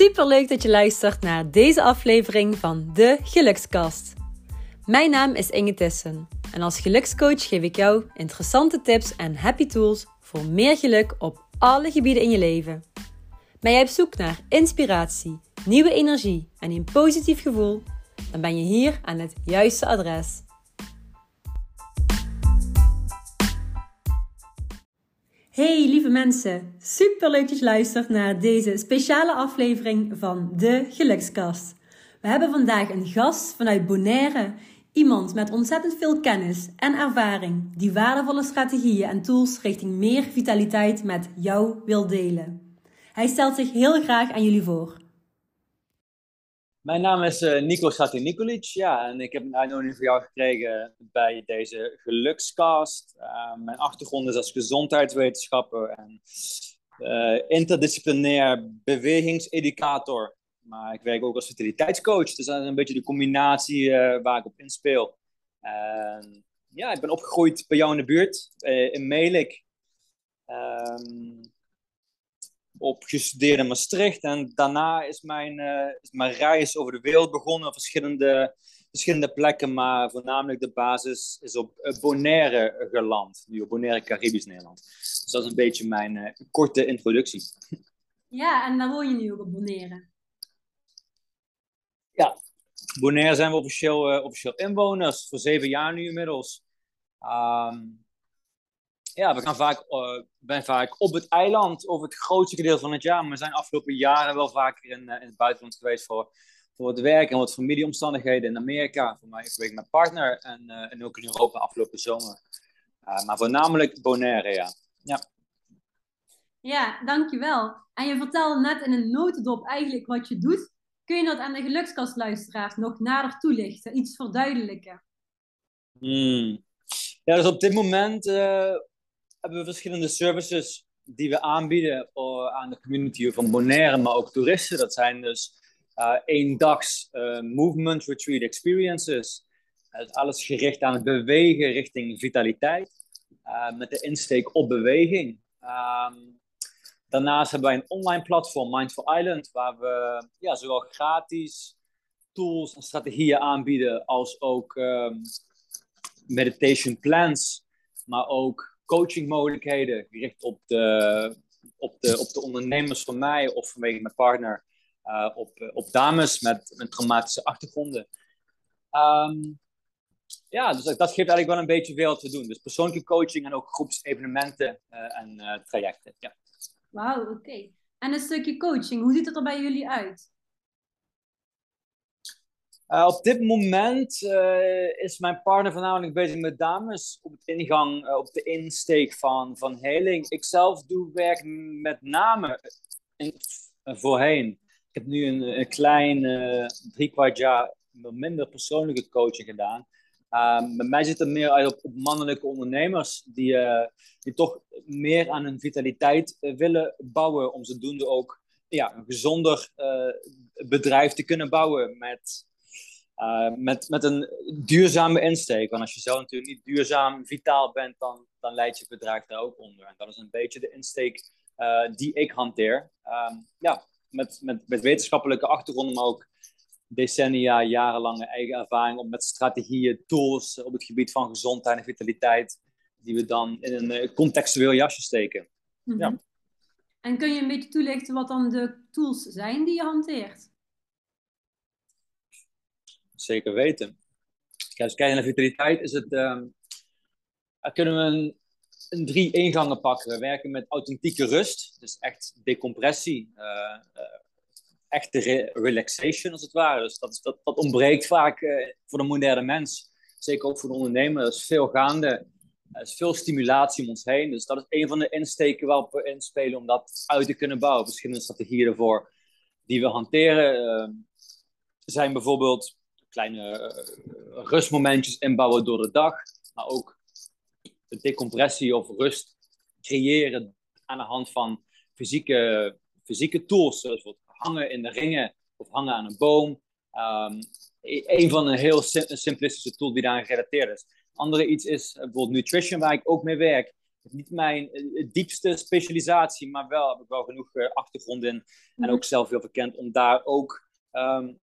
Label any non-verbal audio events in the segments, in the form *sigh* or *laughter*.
Super leuk dat je luistert naar deze aflevering van de Gelukskast. Mijn naam is Inge Tissen en als gelukscoach geef ik jou interessante tips en happy tools voor meer geluk op alle gebieden in je leven. Ben jij op zoek naar inspiratie, nieuwe energie en een positief gevoel? Dan ben je hier aan het juiste adres. Hey lieve mensen, super leuk dat je luistert naar deze speciale aflevering van de Gelukskast. We hebben vandaag een gast vanuit Bonaire, iemand met ontzettend veel kennis en ervaring die waardevolle strategieën en tools richting meer vitaliteit met jou wil delen. Hij stelt zich heel graag aan jullie voor. Mijn naam is uh, Nico Sati Nikolic. Ja, en ik heb een uitnodiging voor jou gekregen bij deze gelukscast. Uh, mijn achtergrond is als gezondheidswetenschapper en uh, interdisciplinair bewegingseducator. Maar ik werk ook als fertiliteitscoach. Dus dat is een beetje de combinatie waar ik op inspeel. ja, ik ben opgegroeid bij jou in de buurt, in Melik. Um, op gestudeerd in Maastricht. En daarna is mijn, uh, is mijn reis over de wereld begonnen, verschillende, verschillende plekken. Maar voornamelijk de basis is op eh, Bonaire geland. Nu op Bonaire, Caribisch Nederland. Dus dat is een beetje mijn uh, korte introductie. Ja, en daar woon je nu ook op Bonaire? Ja, Bonaire zijn we officieel, uh, officieel inwoners. Voor zeven jaar nu inmiddels. Um, ja, we gaan vaak, uh, ben vaak op het eiland over het grootste gedeelte van het jaar. Maar we zijn afgelopen jaren wel vaker in, uh, in het buitenland geweest voor, voor het werk en wat familieomstandigheden in Amerika. Voor mij geweest met mijn partner en, uh, en ook in Europa afgelopen zomer. maar voornamelijk Bonaire, ja. ja. Ja, dankjewel. En je vertelde net in een notendop eigenlijk wat je doet. Kun je dat aan de gelukskastluisteraars nog nader toelichten, iets verduidelijken? Hmm. Ja, dus op dit moment hebben we verschillende services die we aanbieden aan de community van Bonaire, maar ook toeristen. Dat zijn dus uh, eendags uh, movement retreat experiences. alles gericht aan het bewegen richting vitaliteit, met de insteek op beweging. Um, daarnaast hebben wij een online platform, Mindful Island, waar we ja, zowel gratis tools en strategieën aanbieden, als ook um, meditation plans, maar ook coachingmogelijkheden gericht op de, op, de, op de ondernemers van mij of vanwege mijn partner. Uh, op, op dames met, met traumatische achtergronden. Um, ja, dus dat geeft eigenlijk wel een beetje veel te doen. Dus persoonlijke coaching en ook groepsevenementen uh, en trajecten. Ja. Wauw, oké. En een stukje coaching, hoe ziet het er bij jullie uit? Uh, op dit moment uh, is mijn partner voornamelijk bezig met dames op, het ingang, uh, op de insteek van, van heling. Ik zelf doe werk met name voorheen. Ik heb nu een, een klein drie kwart jaar minder persoonlijke coaching gedaan. Um, bij mij zit het meer uit op, op mannelijke ondernemers die, die toch meer aan hun vitaliteit willen bouwen. Om zodoende ook ja, een gezonder bedrijf te kunnen bouwen met uh, met, met een duurzame insteek. Want als je zelf natuurlijk niet duurzaam vitaal bent, dan, dan leidt je bedrijf daar ook onder. En dat is een beetje de insteek uh, die ik hanteer. Um, ja, met, met, met wetenschappelijke achtergrond, maar ook decennia, jarenlange eigen ervaring op met strategieën, tools op het gebied van gezondheid en vitaliteit, die we dan in een uh, contextueel jasje steken. Mm -hmm. ja. En kun je een beetje toelichten wat dan de tools zijn die je hanteert? Zeker weten. Kijk, als we kijken naar vitaliteit, is het, uh, kunnen we een, drie ingangen pakken. We werken met authentieke rust, dus echt decompressie, uh, uh, echte re relaxation als het ware. Dus dat, dat, ontbreekt vaak uh, voor de moderne mens. Zeker ook voor de ondernemer. Er is veel gaande. Er is veel stimulatie om ons heen. Dus dat is een van de insteken waarop we inspelen om dat uit te kunnen bouwen. Verschillende strategieën ervoor die we hanteren ehm, zijn bijvoorbeeld kleine uh, rustmomentjes inbouwen door de dag. Maar ook de decompressie of rust creëren aan de hand van fysieke, fysieke tools. Zoals hangen in de ringen of hangen aan een boom. Um, een van een heel sim simplistische tool die daaraan gerelateerd is. Andere iets is bijvoorbeeld nutrition, waar ik ook mee werk. niet mijn diepste specialisatie, maar wel heb ik wel genoeg achtergrond in. En mhm. ook zelf heel verkend om daar ook um,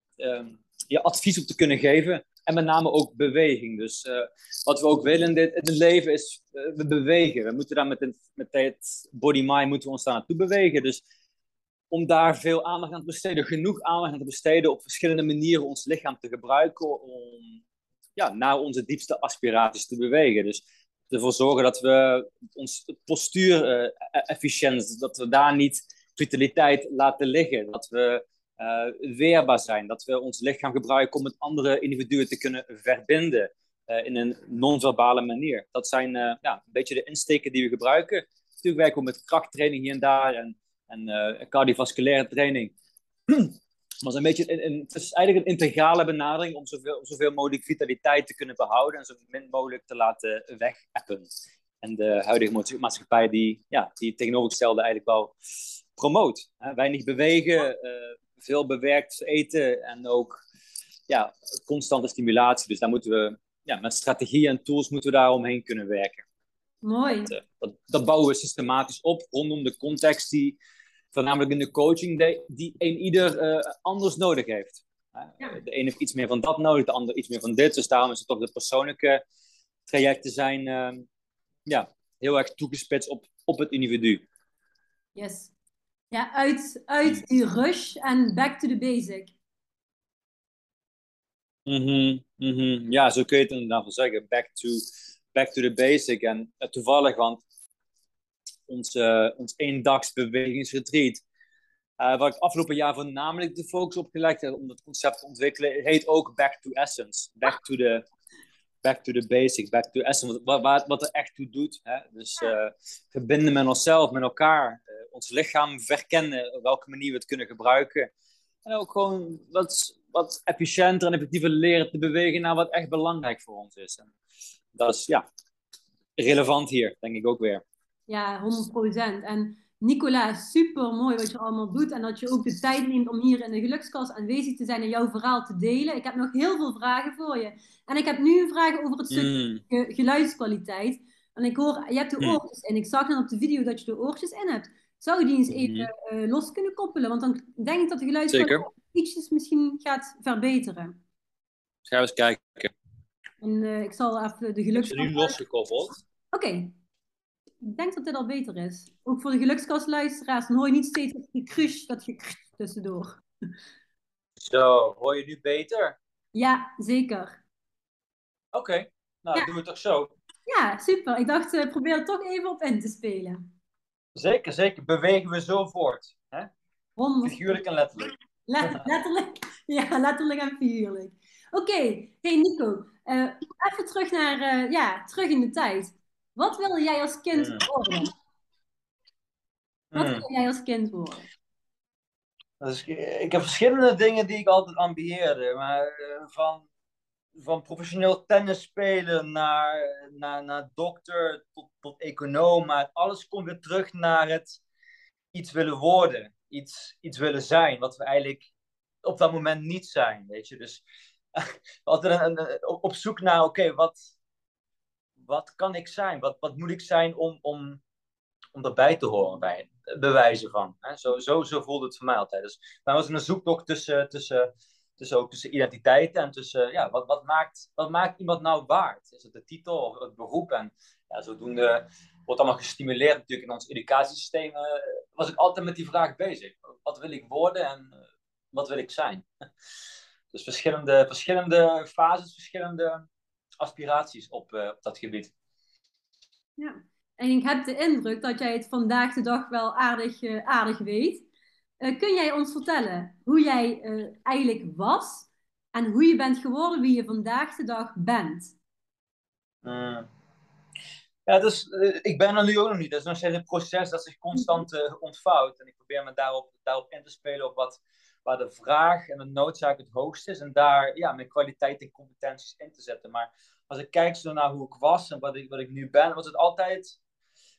je advies op te kunnen geven. En met name ook beweging. Dus uh, wat we ook willen in, dit, het leven is, uh, we bewegen. We moeten daar met, met het body-mind moeten we ons daar naartoe bewegen. Dus om daar veel aandacht aan te besteden, genoeg aandacht aan te besteden, op verschillende manieren ons lichaam te gebruiken om ja, naar onze diepste aspiraties te bewegen. Dus ervoor zorgen dat we ons postuur uh, efficiënt, dat we daar niet vitaliteit laten liggen. Dat we weerbaar zijn. Dat we ons lichaam gebruiken om met andere individuen te kunnen verbinden uh, in een non-verbale manier. Dat zijn uh, ja, een beetje de insteken die we gebruiken. Natuurlijk werken we met krachttraining hier en daar en, en cardiovasculaire training. *clears throat* Maar het is, een een, het eigenlijk een integrale benadering om zoveel, zoveel mogelijk vitaliteit te kunnen behouden en zo min mogelijk te laten wegappen. En de huidige maatschappij die, ja, die tegenovergestelde eigenlijk wel promoot. Weinig bewegen, veel bewerkt eten en ook ja, constante stimulatie. Dus daar moeten we ja, met strategieën en tools moeten we daar omheen kunnen werken. Mooi. Dat, eh, dat, bouwen we systematisch op rondom de context die voornamelijk in de coaching die, die een ieder uh, anders nodig heeft. Ja. De ene heeft iets meer van dat nodig, de ander iets meer van dit. Dus daarom is het toch de persoonlijke trajecten zijn uh, ja, heel erg toegespitst op, op het individu. Yes. Ja, uit, uit die rush en back to the basic. Mm -hmm, Ja, zo kun je het inderdaad wel zeggen. Back to, back to the basic. En uh, toevallig, want ons, uh, ons eendags bewegingsretreat, uh, waar ik afgelopen jaar voornamelijk de focus op gelegd heb om dat concept te ontwikkelen, heet ook Back to Essence. Back to the, back to the basics, back to essence, wat, wat, wat er echt toe doet. Hè? Dus verbinden met onszelf, met elkaar, ons lichaam verkennen, op welke manier we het kunnen gebruiken. En ook gewoon wat, wat efficiënter en effectiever leren te bewegen naar wat echt belangrijk voor ons is. En dat is ja, relevant hier, denk ik ook weer. Ja, 100%. En Nicola, super mooi wat je allemaal doet. En dat je ook de tijd neemt om hier in de gelukskast aanwezig te zijn en jouw verhaal te delen. Ik heb nog heel veel vragen voor je. En ik heb nu een vraag over het stuk mm. geluidskwaliteit. En ik hoor, je hebt de mm. oortjes in. Ik zag dan op de video dat je de oortjes in hebt. Zou je die eens even uh, los kunnen koppelen? Want dan denk ik dat de geluidskwaliteit ietsjes misschien gaat verbeteren. Ga eens kijken. En uh, ik zal even de geluks... Is nu losgekoppeld? Oké. Ik denk dat dit al beter is. Ook voor de gelukskastluisteraars, dan hoor je niet steeds dat gekrush, dat gekrush tussendoor. *laughs* Zo, hoor je nu beter? Ja, zeker. Oké, nou ja. doen we het toch zo. Ja, super. Ik dacht, uh, probeer er toch even op in te spelen. Zeker, zeker. Bewegen we zo voort. Hè? Figuurlijk en letterlijk. letterlijk, *laughs* ja, letterlijk en figuurlijk. Oké, hey Nico, uh, even terug naar, uh, ja, terug in de tijd. Wat wilde jij als kind hmm. worden? Wat hmm. wilde jij als kind worden? Dus, ik heb verschillende dingen die ik altijd ambieerde. Maar uh, van, van professioneel tennis spelen naar, naar, naar dokter tot, tot econoom. Maar alles komt weer terug naar het iets willen worden. Iets, iets willen zijn. Wat we eigenlijk op dat moment niet zijn. Weet je? Dus *laughs* altijd een, een, op zoek naar, oké, wat, wat kan ik zijn? Wat, wat moet ik zijn om, om, om erbij te horen bij bewijzen van? Hè? Zo, zo, zo voelde het voor mij altijd. Dus mij was een zoektocht tussen, tussen, tussen, ook tussen identiteiten en tussen, ja, wat, wat, maakt, wat maakt iemand nou waard? Is het de titel of het beroep? En ja, zodoende wordt allemaal gestimuleerd natuurlijk in ons educatiesysteem. Uh, was ik altijd met die vraag bezig. Wat wil ik worden en uh, wat wil ik zijn? *laughs* Dus verschillende, verschillende fases, verschillende aspiraties op, uh, op dat gebied. Ja, en ik heb de indruk dat jij het vandaag de dag wel aardig, aardig weet. Uh, kun jij ons vertellen hoe jij eigenlijk was en hoe je bent geworden wie je vandaag de dag bent? Hmm. Ja, dus ik ben er nu ook nog niet. Dat is een proces dat zich constant ontvouwt. En ik probeer me daarop, daarop in te spelen op wat, waar de vraag en de noodzaak het hoogst is. En daar ja, mijn kwaliteit en competenties in te zetten. Maar als ik kijk zo naar hoe ik was en wat ik, wat ik nu ben, was het altijd.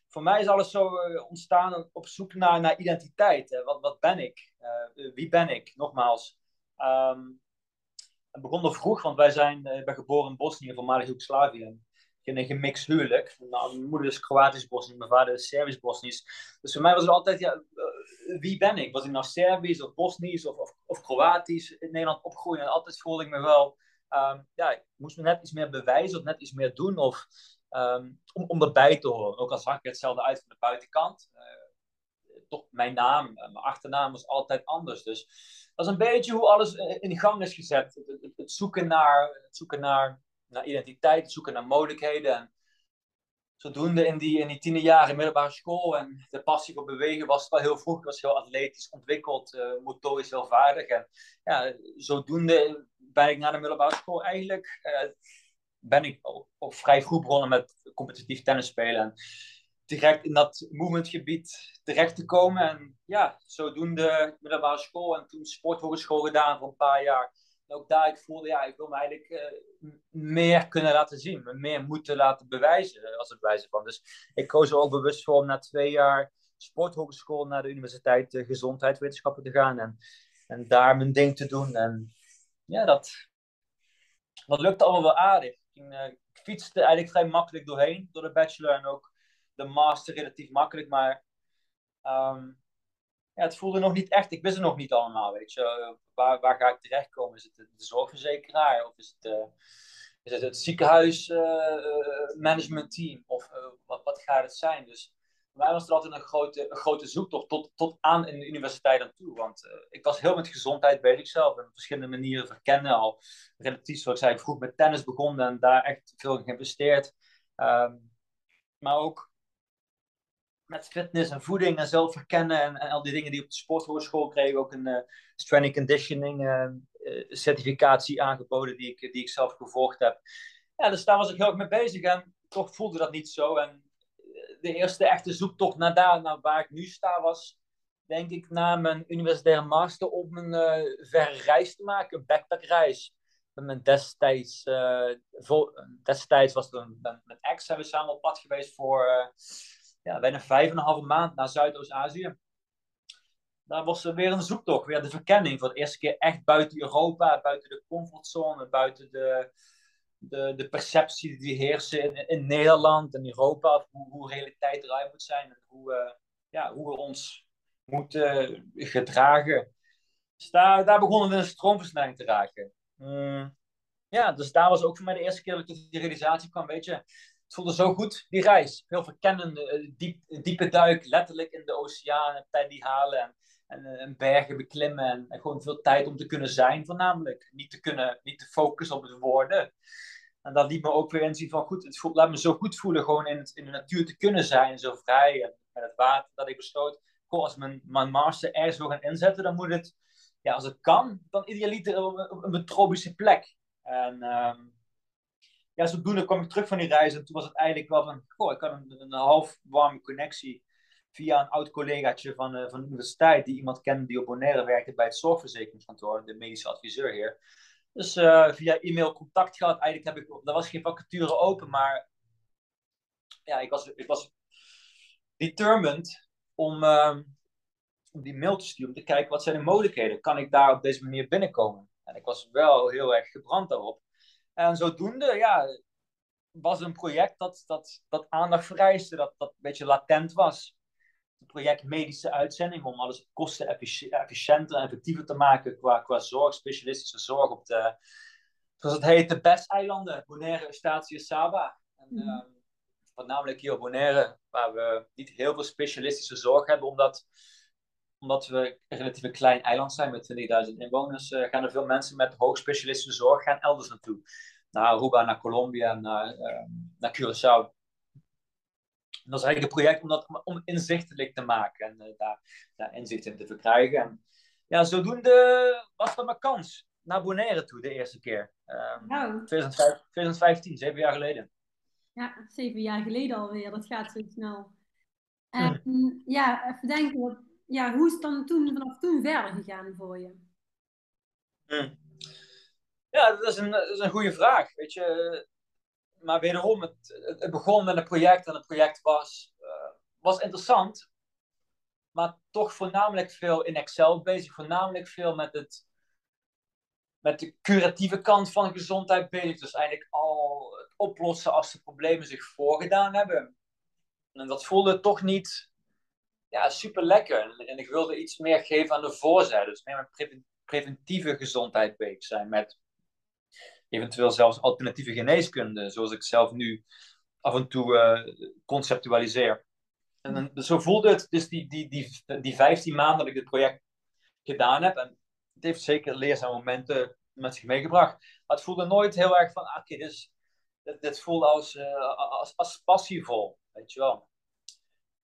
Voor mij is alles zo uh, ontstaan op zoek naar, naar identiteit. Wat, wat ben ik? Uh, wie ben ik? Nogmaals. Um, het begon nog vroeg, want wij zijn, ik ben geboren in Bosnië, voormalig Joegoslavië. een gemixt huwelijk. Nou, mijn moeder is Kroatisch-Bosnisch, mijn vader is Servisch-Bosnisch. Dus voor mij was het altijd, ja, wie ben ik? Was ik nou Servisch of Bosnisch of, of, Kroatisch in Nederland opgroeien? En altijd voelde ik me wel, um, ja, ik moest me net iets meer bewijzen of net iets meer doen of, um, om, om erbij te horen. Ook al zag ik hetzelfde uit van de buitenkant. Uh, toch mijn naam, mijn achternaam was altijd anders. Dus dat is een beetje hoe alles in gang is gezet. Het, het, het zoeken, naar, het zoeken naar naar identiteit, zoeken naar mogelijkheden. En zodoende in die, in die tiende jaren middelbare school en de passie voor bewegen was wel heel vroeg. was heel atletisch ontwikkeld, uh, motorisch heel vaardig. En ja, zodoende ben ik na de middelbare school eigenlijk... ben ik op, vrij vroeg begonnen met competitief tennis spelen. En direct in dat movementgebied terecht te komen. En ja, zodoende middelbare school en toen sporthogeschool gedaan voor een paar jaar ook daar, ik voelde, ja, ik wil me eigenlijk uh, meer kunnen laten zien. Me meer moeten laten bewijzen, eh, als het van. Dus ik koos er ook bewust voor om na twee jaar sporthogeschool naar de universiteit uh, gezondheidswetenschappen te gaan. En, en daar mijn ding te doen. En ja, dat, dat lukte allemaal wel aardig. Uh, ik fietste eigenlijk vrij makkelijk doorheen, door de bachelor en ook de master relatief makkelijk. Maar um, ja, het voelde nog niet echt, ik wist het nog niet allemaal, weet je. Waar, waar ga ik terechtkomen? Is het de, zorgverzekeraar of is het, uh, is het, het ziekenhuismanagementteam? Uh, of uh, wat, wat gaat het zijn? Dus mij was het altijd een grote, een grote zoektocht tot, tot aan in de universiteit aan toe. Want ik was heel met gezondheid bezig zelf. En op verschillende manieren verkennen. Al relatief, zoals ik zei, vroeg met tennis begonnen en daar echt veel geïnvesteerd. Um, maar ook met fitness en voeding en zelf verkennen en, al die dingen die op de sporthogeschool kregen. Ook een uh, strength conditioning uh, certificatie aangeboden die ik, die ik zelf gevolgd heb. Ja, dus daar was ik heel erg mee bezig en toch voelde dat niet zo. En de eerste echte zoektocht naar daar, naar waar ik nu sta, was denk ik na mijn universitaire master om een uh, verre reis te maken, een backpackreis. Met mijn destijds, uh, destijds was het met mijn ex we samen op pad geweest voor uh, ja, bijna vijf en een halve maand naar Zuidoost-Azië. Daar was er weer een zoektocht, weer de verkenning. Voor de eerste keer echt buiten Europa, buiten de comfortzone, buiten de, de, de perceptie die heersen in, in Nederland en Europa. Hoe, hoe realiteit eruit moet zijn en hoe, uh, ja, hoe we ons moeten gedragen. Dus daar, daar begonnen we een stroomversnelling te raken. Mm. Ja, dus daar was ook voor mij de eerste keer dat ik die realisatie kwam. Weet je, het voelde zo goed, die reis. Heel verkennende, eh, diep, diepe duik, letterlijk in de oceaan, tijd die halen en, en, eh, en bergen beklimmen. En, gewoon veel tijd om te kunnen zijn, voornamelijk. Niet te kunnen, niet te focussen op het worden. En dat liet me ook weer inzien van, goed, het voelt, laat me zo goed voelen gewoon in, in de natuur te kunnen zijn, zo vrij en met het water, dat ik besloot, goh, als mijn, mijn master ergens wil gaan inzetten, dan moet het, ja, als het kan, dan idealiter op een, tropische plek. En um, ja, zodoende kwam ik terug van die reis. En toen was het eigenlijk wel van, goh, ik had een, een half warme connectie via een oud collegaatje van, uh, van de universiteit, die iemand kende die op Bonaire werkte bij het zorgverzekeringskantoor, de medische adviseur hier. Dus uh, via e-mail contact gehad. Eigenlijk heb ik, er was geen vacature open, maar ja, ik was, ik was determined om, uh, om die mail te sturen, om te kijken wat zijn de mogelijkheden. Kan ik daar op deze manier binnenkomen? En ik was wel heel erg gebrand daarop. En zodoende, ja, was een project dat, dat, dat aandacht vereiste, dat, dat een beetje latent was. Het project medische uitzending om alles kostenefficiënter en effectiever te maken qua, qua zorg, specialistische zorg op de, zoals het heet, de BES-eilanden, Bonaire, Eustatius, Saba. En, mm voornamelijk hier op Bonaire, waar we niet heel veel specialistische zorg hebben, omdat omdat we een relatief klein eiland zijn met 20.000 inwoners, uh, gaan er veel mensen met hoogspecialistische zorg gaan elders naartoe. Naar Aruba, naar Colombia, naar, uh, naar Curaçao. En dat is eigenlijk een project om dat om inzichtelijk te maken en uh, daar, daar, inzicht in te verkrijgen. En ja, zodoende was dat mijn kans naar Bonaire toe de eerste keer. Um, nou. 2015, 2015, zeven jaar geleden. Ja, zeven jaar geleden alweer. Dat gaat zo snel. En hmm. ja, even denken, ja, hoe is het dan toen, vanaf toen verder gegaan voor je? Hmm. Ja, dat is, een, dat is een goede vraag. Weet je, maar wederom, het, het begon met een project en het project was, uh, was interessant, maar toch voornamelijk veel in Excel bezig, voornamelijk veel met het, met de curatieve kant van gezondheid bezig. Dus eigenlijk al het oplossen als de problemen zich voorgedaan hebben. En dat voelde toch niet ja, super lekker. En ik wilde iets meer geven aan de voorzijde. Dus meer met preventieve gezondheid bezig zijn. Met eventueel zelfs alternatieve geneeskunde. Zoals ik zelf nu af en toe uh, conceptualiseer. En dan, zo voelde het dus die, die, die, die 15 maanden dat ik dit project gedaan heb. En het heeft zeker leerzame momenten met zich meegebracht. Maar het voelde nooit heel erg van, ah, oké, dit, dit, voelde als, uh, als, als passievol, weet je wel.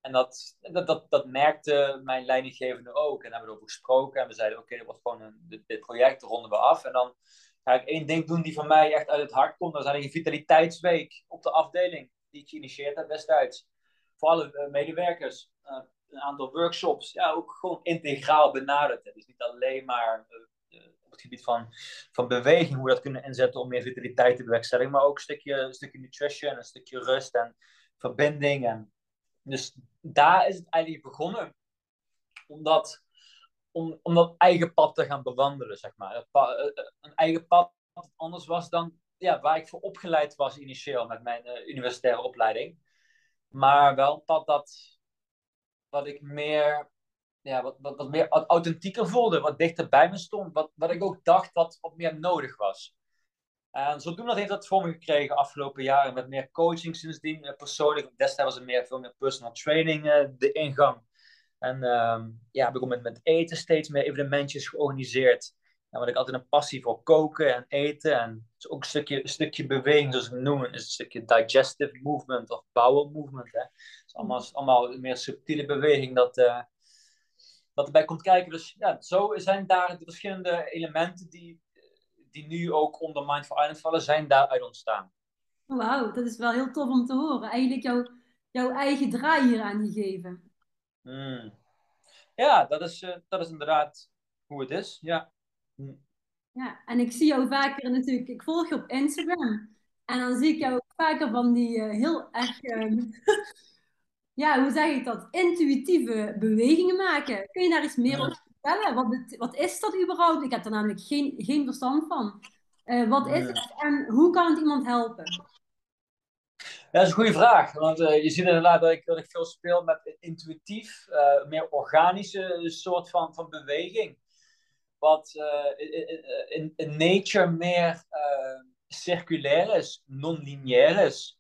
En dat, dat, dat, dat merkte mijn leidinggevende ook. En daar hebben we over gesproken. En we zeiden, oké, okay, wordt gewoon een, dit, dit, project, ronden we af. En dan ga ik één ding doen die van mij echt uit het hart komt. Dat is een vitaliteitsweek op de afdeling die ik geïnitieerd heb destijds. Voor alle uh, medewerkers. Uh, een aantal workshops. Ja, ook gewoon integraal benaderd. Dus niet alleen maar uh, op het gebied van, van beweging, hoe we dat kunnen inzetten om meer vitaliteit te bewerkstelligen. Maar ook een stukje, stukje nutrition, een stukje rust en verbinding. En dus daar is het eigenlijk begonnen. Omdat, om, om dat eigen pad te gaan bewandelen, zeg maar. Een eigen pad dat anders was dan ja, waar ik voor opgeleid was initieel met mijn uh, universitaire opleiding. Maar wel een pad dat, wat ik meer, ja, wat, wat, wat meer authentieker voelde, wat dichter bij me stond, wat, wat ik ook dacht wat, wat meer nodig was. En zodoende heeft dat vorm gekregen afgelopen jaren met meer coaching sindsdien. Eh, persoonlijk, destijds was het meer, veel meer personal training de ingang. En uh, ja, heb ik met, met eten steeds meer evenementjes georganiseerd. En wat ik altijd een passie voor koken en eten. En is ook een stukje, stukje beweging, zoals we noemen, is een stukje digestive movement of bowel movement. Hè. Het is allemaal, allemaal meer subtiele beweging dat, uh, dat erbij komt kijken. Dus ja, zo zijn daar de verschillende elementen die die nu ook onder Mindful Island vallen, zijn daaruit ontstaan. Wauw, dat is wel heel tof om te horen. Eigenlijk jouw, jouw eigen draai hier aan gegeven. Hmm. Ja, dat is, uh, dat is inderdaad hoe het is. Ja. Hmm. ja, en ik zie jou vaker natuurlijk, ik volg je op Instagram. En dan zie ik jou vaker van die uh, heel erg, uh, *laughs* ja, hoe zeg ik dat, intuïtieve bewegingen maken. Kun je daar iets meer over wat, wat is dat überhaupt? Ik heb er namelijk geen, geen verstand van. Uh, wat is het en hoe kan het iemand helpen? Dat is een goede vraag. Want uh, je ziet inderdaad dat ik, dat ik veel speel met intuïtief, uh, meer organische soort van, van beweging. Wat in, in, nature meer circulair is, non-lineair is.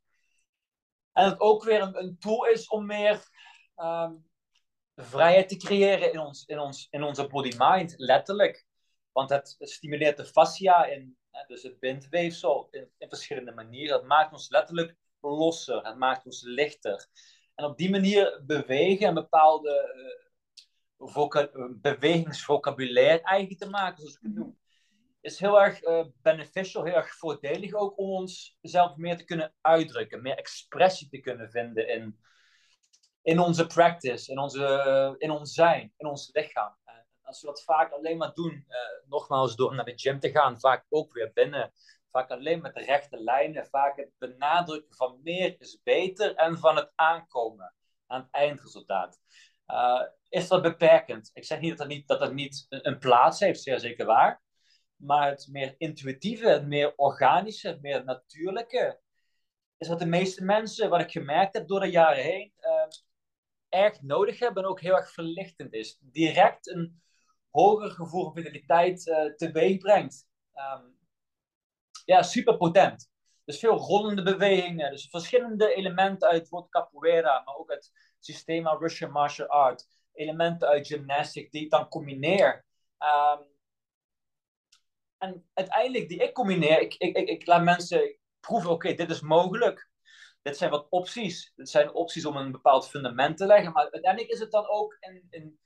En het ook weer een, tool is om meer um, vrijheid te creëren in, ons, in, ons, in onze body-mind, letterlijk. Want het stimuleert de fascia, in, dus het bindweefsel, in, in verschillende manieren. Het maakt ons letterlijk losser, het maakt ons lichter. En op die manier bewegen en bepaalde uh, bewegingsvocabulaire eigen te maken, zoals ik het noem, is heel erg uh, beneficial, heel erg voordelig ook om onszelf meer te kunnen uitdrukken, meer expressie te kunnen vinden in, in onze practice, in, onze, in ons zijn, in ons lichaam. Als we dat vaak alleen maar doen, uh, nogmaals door naar de gym te gaan, vaak ook weer binnen, vaak alleen met de rechte lijnen, vaak het benadrukken van meer is beter en van het aankomen aan het eindresultaat. Uh, is dat beperkend? Ik zeg niet dat niet, dat niet een plaats heeft, zeer zeker waar. Maar het meer intuïtieve, het meer organische, het meer natuurlijke, is wat de meeste mensen, wat ik gemerkt heb door de jaren heen, uh, erg nodig hebben en ook heel erg verlichtend is. Direct een hoger gevoel van vitaliteit uh, teweeg brengt. Um, ja, super potent. Dus veel rollende bewegingen, dus verschillende elementen uit het capoeira, maar ook het systeem Russian martial art, elementen uit gymnastic die ik dan combineer. Um, en uiteindelijk die ik combineer, ik, ik, ik, ik laat mensen proeven, oké, dit is mogelijk dit zijn wat opties. Dit zijn opties om een bepaald fundament te leggen. Maar uiteindelijk is het dan ook in, in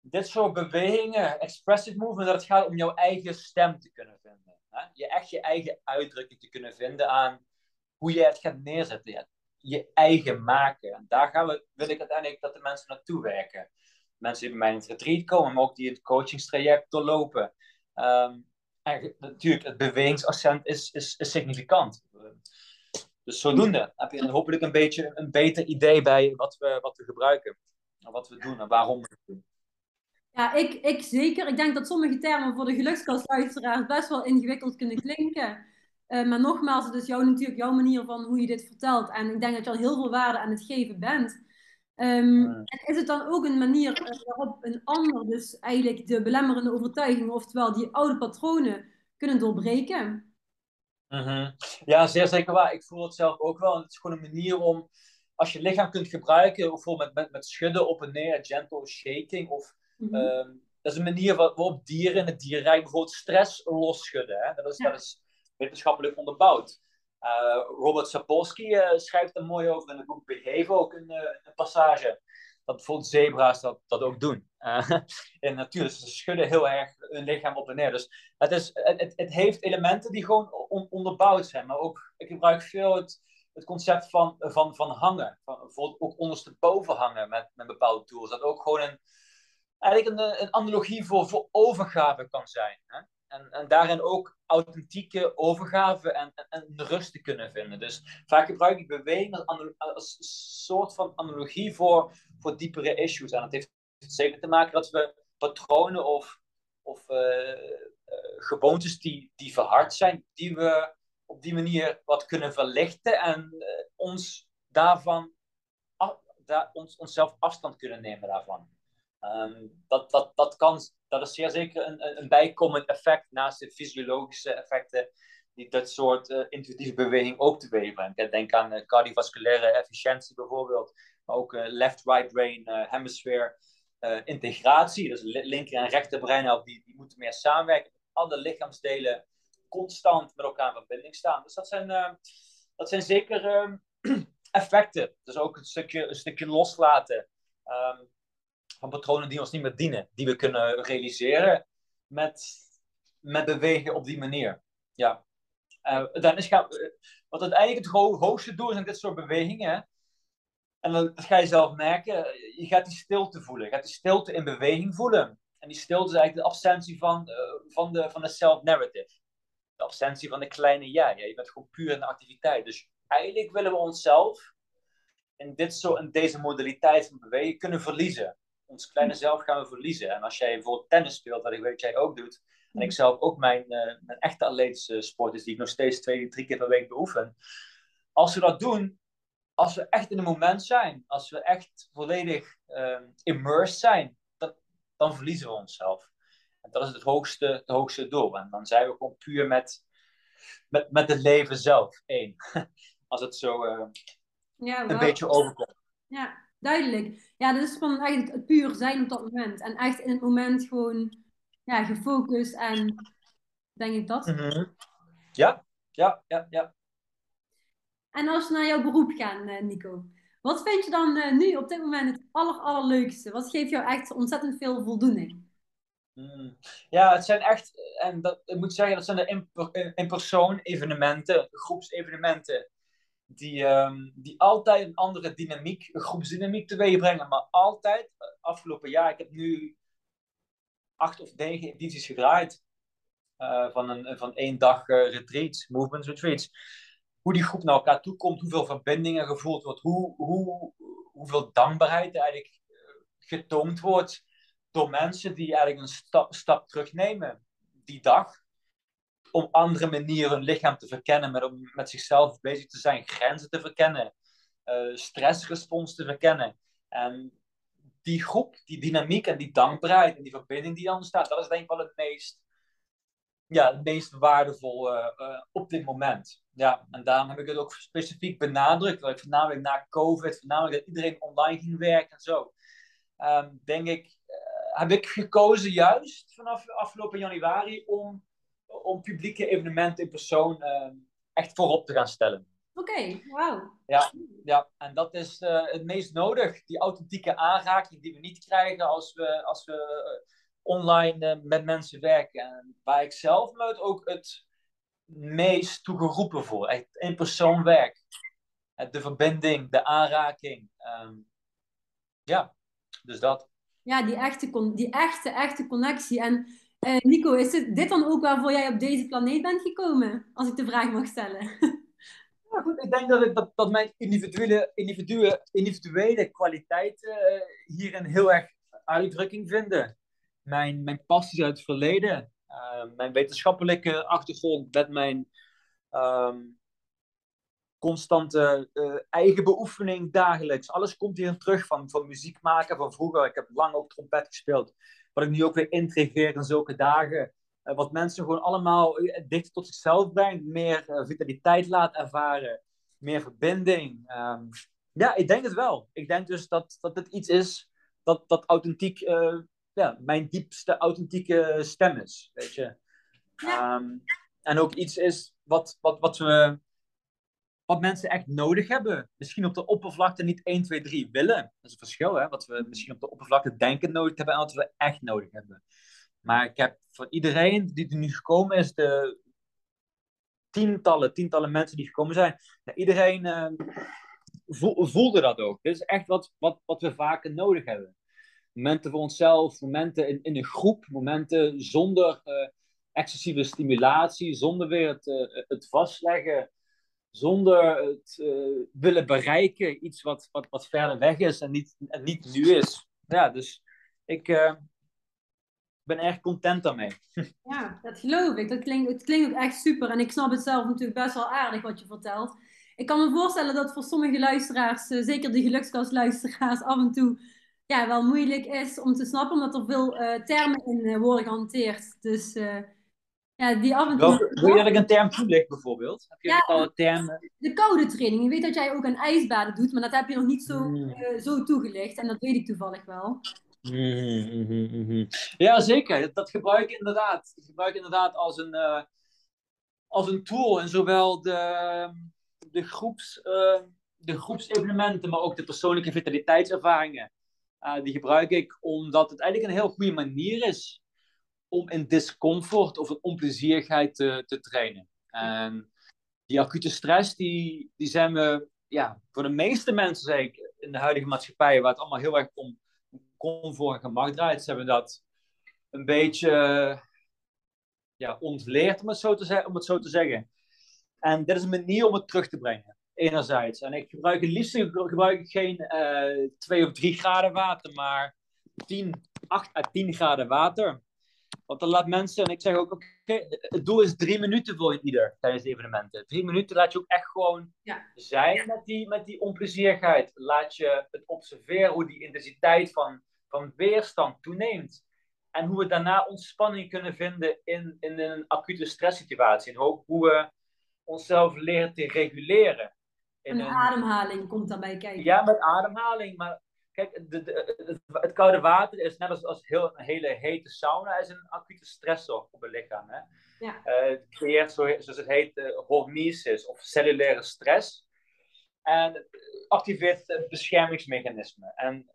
dit soort bewegingen, expressive movement, dat het gaat om jouw eigen stem te kunnen vinden. Je echt je eigen uitdrukking te kunnen vinden aan hoe je het gaat neerzetten. Je eigen maken. En daar gaan we, wil ik uiteindelijk dat de mensen naartoe werken. Mensen die bij mij in het retreat komen, maar ook die het coachingstraject doorlopen. En natuurlijk, het bewegingsaccent is, is, is significant. Dus zodoende heb je hopelijk een beetje een beter idee bij wat we, wat we gebruiken. En wat we doen en waarom we het doen. Ja, ik, ik zeker. Ik denk dat sommige termen voor de gelukskastluisteraars best wel ingewikkeld kunnen klinken. Uh, maar nogmaals, het is jou, natuurlijk jouw manier van hoe je dit vertelt. En ik denk dat je al heel veel waarde aan het geven bent. Um, en is het dan ook een manier waarop een ander dus eigenlijk de belemmerende overtuigingen, oftewel die oude patronen, kunnen doorbreken? Mm -hmm. Ja, zeer zeker waar. Ik voel het zelf ook wel. Het is gewoon een manier om, als je lichaam kunt gebruiken, bijvoorbeeld met, met, met schudden op en neer, gentle shaking, of mm -hmm. um, dat is een manier waarop dieren in het dierrijk bijvoorbeeld stress losschudden. Hè? Dat, is, ja. dat is wetenschappelijk onderbouwd. Uh, Robert Sapolsky uh, schrijft er mooi over in het boek Behave ook een, uh, een passage. Dat bijvoorbeeld zebra's dat, dat ook doen. *laughs* in de natuur. Dus ze schudden heel erg hun lichaam op en neer. Dus het, is, het, het heeft elementen die gewoon on, onderbouwd zijn. Maar ook, ik gebruik veel het, het concept van, van, van hangen. Van, bijvoorbeeld ook ondersteboven hangen met, met bepaalde tools. Dat ook gewoon een, eigenlijk een, een analogie voor, voor overgave kan zijn. Hè? En, en daarin ook authentieke overgave en, en, en, rust te kunnen vinden. Dus vaak gebruik ik beweging als, soort van analogie voor, voor diepere issues. En dat heeft zeker te maken dat we patronen of, of uh, uh, gewoontes die, die verhard zijn, die we op die manier wat kunnen verlichten en ons daarvan, af, daar, ons, onszelf afstand kunnen nemen daarvan. Um, dat, dat, dat, kan, dat is zeer zeker een, een bijkomend effect naast de fysiologische effecten die dat soort uh, intuïtieve beweging ook teweeg brengt. Denk aan uh, cardiovasculaire efficiëntie bijvoorbeeld, maar ook uh, left-right brain hemisphere integratie. Dus linker en rechterbrein die, die moeten meer samenwerken. Alle lichaamsdelen constant met elkaar in verbinding staan. Dus dat zijn, dat zijn zeker ehm, *clears throat* effecten. Dus ook een stukje, een stukje loslaten. Van patronen die ons niet meer dienen, die we kunnen realiseren met, met bewegen op die manier. Ja. Uh, dan is wat uiteindelijk het ho hoogste doel is in dit soort bewegingen, en dat, ga je zelf merken, je gaat die stilte voelen, je gaat die stilte in beweging voelen. En die stilte is eigenlijk de absentie van, uh, van de, van de self-narrative. De absentie van de kleine jij. Ja, je bent gewoon puur in de activiteit. Dus eigenlijk willen we onszelf in, dit soort, in deze modaliteit van bewegen kunnen verliezen ons kleine zelf gaan we verliezen. En als jij bijvoorbeeld tennis speelt, wat ik weet dat jij ook doet, en ik zelf ook mijn, uh, mijn echte atletische sport is, die ik nog steeds twee, drie keer per week beoefen. Als we dat doen, als we echt in het moment zijn, als we echt volledig uh, immersed zijn, dan, dan verliezen we onszelf. En dat is het hoogste, het hoogste doel. En dan zijn we gewoon puur met, met, met het leven zelf één. *laughs* als het zo uh, ja, een beetje overkomt. Ja, duidelijk. Ja, dat is gewoon eigenlijk het puur zijn op dat moment. En echt in het moment gewoon ja, gefocust en denk ik dat. Mhm. Ja, ja, ja, ja. En als we naar jouw beroep gaan, eh, Nico. Wat vind je dan uh, nu op dit moment het aller, allerleukste? Wat geeft jou echt ontzettend veel voldoening? Mm. Ja, het zijn echt, en dat, ik moet zeggen, dat zijn de in-persoon evenementen, groepsevenementen die, um, die altijd een andere dynamiek, een groepsdynamiek teweeg brengen. Maar altijd, eh, afgelopen jaar, ik heb nu acht of negen edities gedraaid. Uh, van, een, van één dag uh, retreats, movements retreats. Hoe die groep naar elkaar toe komt, hoeveel verbindingen gevoeld wordt, hoe, hoe, hoeveel dankbaarheid eigenlijk getoond wordt door mensen die eigenlijk een stap, stap terugnemen die dag om andere manieren hun lichaam te verkennen, met, om met zichzelf bezig te zijn, grenzen te verkennen, uh, stressrespons te verkennen. En die groep, die dynamiek en die dankbaarheid en die verbinding die dan ontstaat, dat is denk ik wel het meest, ja, het meest waardevol uh, op dit moment. Ja, en daarom heb ik het ook specifiek benadrukt, dat ik voornamelijk na COVID, voornamelijk dat iedereen online ging werken en zo. Um, denk ik, heb ik gekozen juist vanaf afgelopen januari om om publieke evenementen in persoon uh, echt voorop te gaan stellen. Oké, okay, wauw. Ja, ja, en dat is uh, het meest nodig. Die authentieke aanraking die we niet krijgen als we, als we uh, online uh, met mensen werken. En waar ik zelf me ook het meest toe geroepen voor. Echt in persoon werk. De verbinding, de aanraking. Um, ja, dus dat. Ja, die echte, die echte, echte connectie. En uh, Nico, is dit dan ook waarvoor jij op deze planeet bent gekomen? Als ik de vraag mag stellen. *laughs* Ja, goed, ik denk dat, ik, dat, mijn individuele, individuele, individuele kwaliteiten uh, hierin heel erg uitdrukking vinden. mijn, mijn passies uit het verleden. Ehm, mijn wetenschappelijke achtergrond met mijn ehm, constante eigen beoefening dagelijks. Alles komt hierin terug van, van muziek maken van vroeger. Ik heb lang ook trompet gespeeld. Wat ik nu ook weer intrigeer in zulke dagen. Uh, wat mensen gewoon allemaal uh, dichter tot zichzelf brengt. Meer vitaliteit laat ervaren. Meer verbinding. Um, ja, ik denk het wel. Ik denk dus dat, dat het iets is dat, dat authentiek, ja, mijn diepste authentieke stem is. Weet je. Ja. Um, en ook iets is wat, wat, wat we wat mensen echt nodig hebben. Misschien op de oppervlakte niet 1, 2, 3 willen. Dat is een verschil, hè? Wat we misschien op de oppervlakte denken nodig hebben en wat we echt nodig hebben. Maar ik heb voor iedereen die er nu gekomen is, de tientallen, tientallen mensen die gekomen zijn, iedereen uh, voelde dat ook. Dit is echt wat, wat, wat we vaker nodig hebben. Momenten voor onszelf, momenten in, in een groep, momenten zonder uh, excessieve stimulatie, zonder weer het, uh, het vastleggen zonder het uh, willen bereiken, iets wat, wat, wat verder weg is en niet, en niet nu is. Ja, dus ik uh, ben erg content daarmee. *laughs* Ja, dat geloof ik. Dat klinkt, het klinkt ook echt super. En ik snap het zelf natuurlijk best wel aardig wat je vertelt. Ik kan me voorstellen dat voor sommige luisteraars, uh, zeker de gelukskastluisteraars, af en toe ja, wel moeilijk is om te snappen, omdat er veel termen in worden gehanteerd. Dus ja, die af en toe... Wil, je dat ik een term toelicht bijvoorbeeld? Heb je ja, bepaalde termen? De koude training. Je weet dat jij ook een ijsbaden doet, maar dat heb je nog niet zo, mm. uh, zo toegelicht. En dat weet ik toevallig wel. Mm, mm, mm, ja, zeker. Dat gebruik ik inderdaad. Dat gebruik ik inderdaad als een, uh, als een tool in zowel de, de, groeps, uh, de groepsevenementen, maar ook de persoonlijke vitaliteitservaringen. die gebruik ik omdat het eigenlijk een heel goede manier is om in discomfort of een onplezierigheid te, te trainen. En die acute stress, die, die zijn we, ja, voor de meeste mensen, zeg ik, in de huidige maatschappij, waar het allemaal heel erg om comfort en gemak draait, ze hebben dat een beetje ja, ontleerd, om het, zo te, om het zo te zeggen. En dit is een manier om het terug te brengen, enerzijds. En ik gebruik het liefst gebruik ik geen uh, 2 of 3 graden water, maar 10, 8 à 10 graden water. Want dan laat mensen, en ik zeg ook, oké, het doel is drie minuten voor ieder tijdens de evenementen. Drie minuten laat je ook echt gewoon ja. zijn met die, met die onplezierigheid. Laat je het observeren hoe die intensiteit van, van weerstand toeneemt. En hoe we daarna ontspanning kunnen vinden in, in een acute stresssituatie. En ook hoe we onszelf leren te reguleren. In een, een ademhaling komt daarbij kijken. Ja, met ademhaling. Maar Kijk, de, de, het, koude water is net als, als heel, een hele hete sauna, is een acute stressor op het lichaam. Hè? Ja. Uh, het creëert, zo, zoals het heet, uh, hormesis of cellulaire stress. En activeert het beschermingsmechanisme. En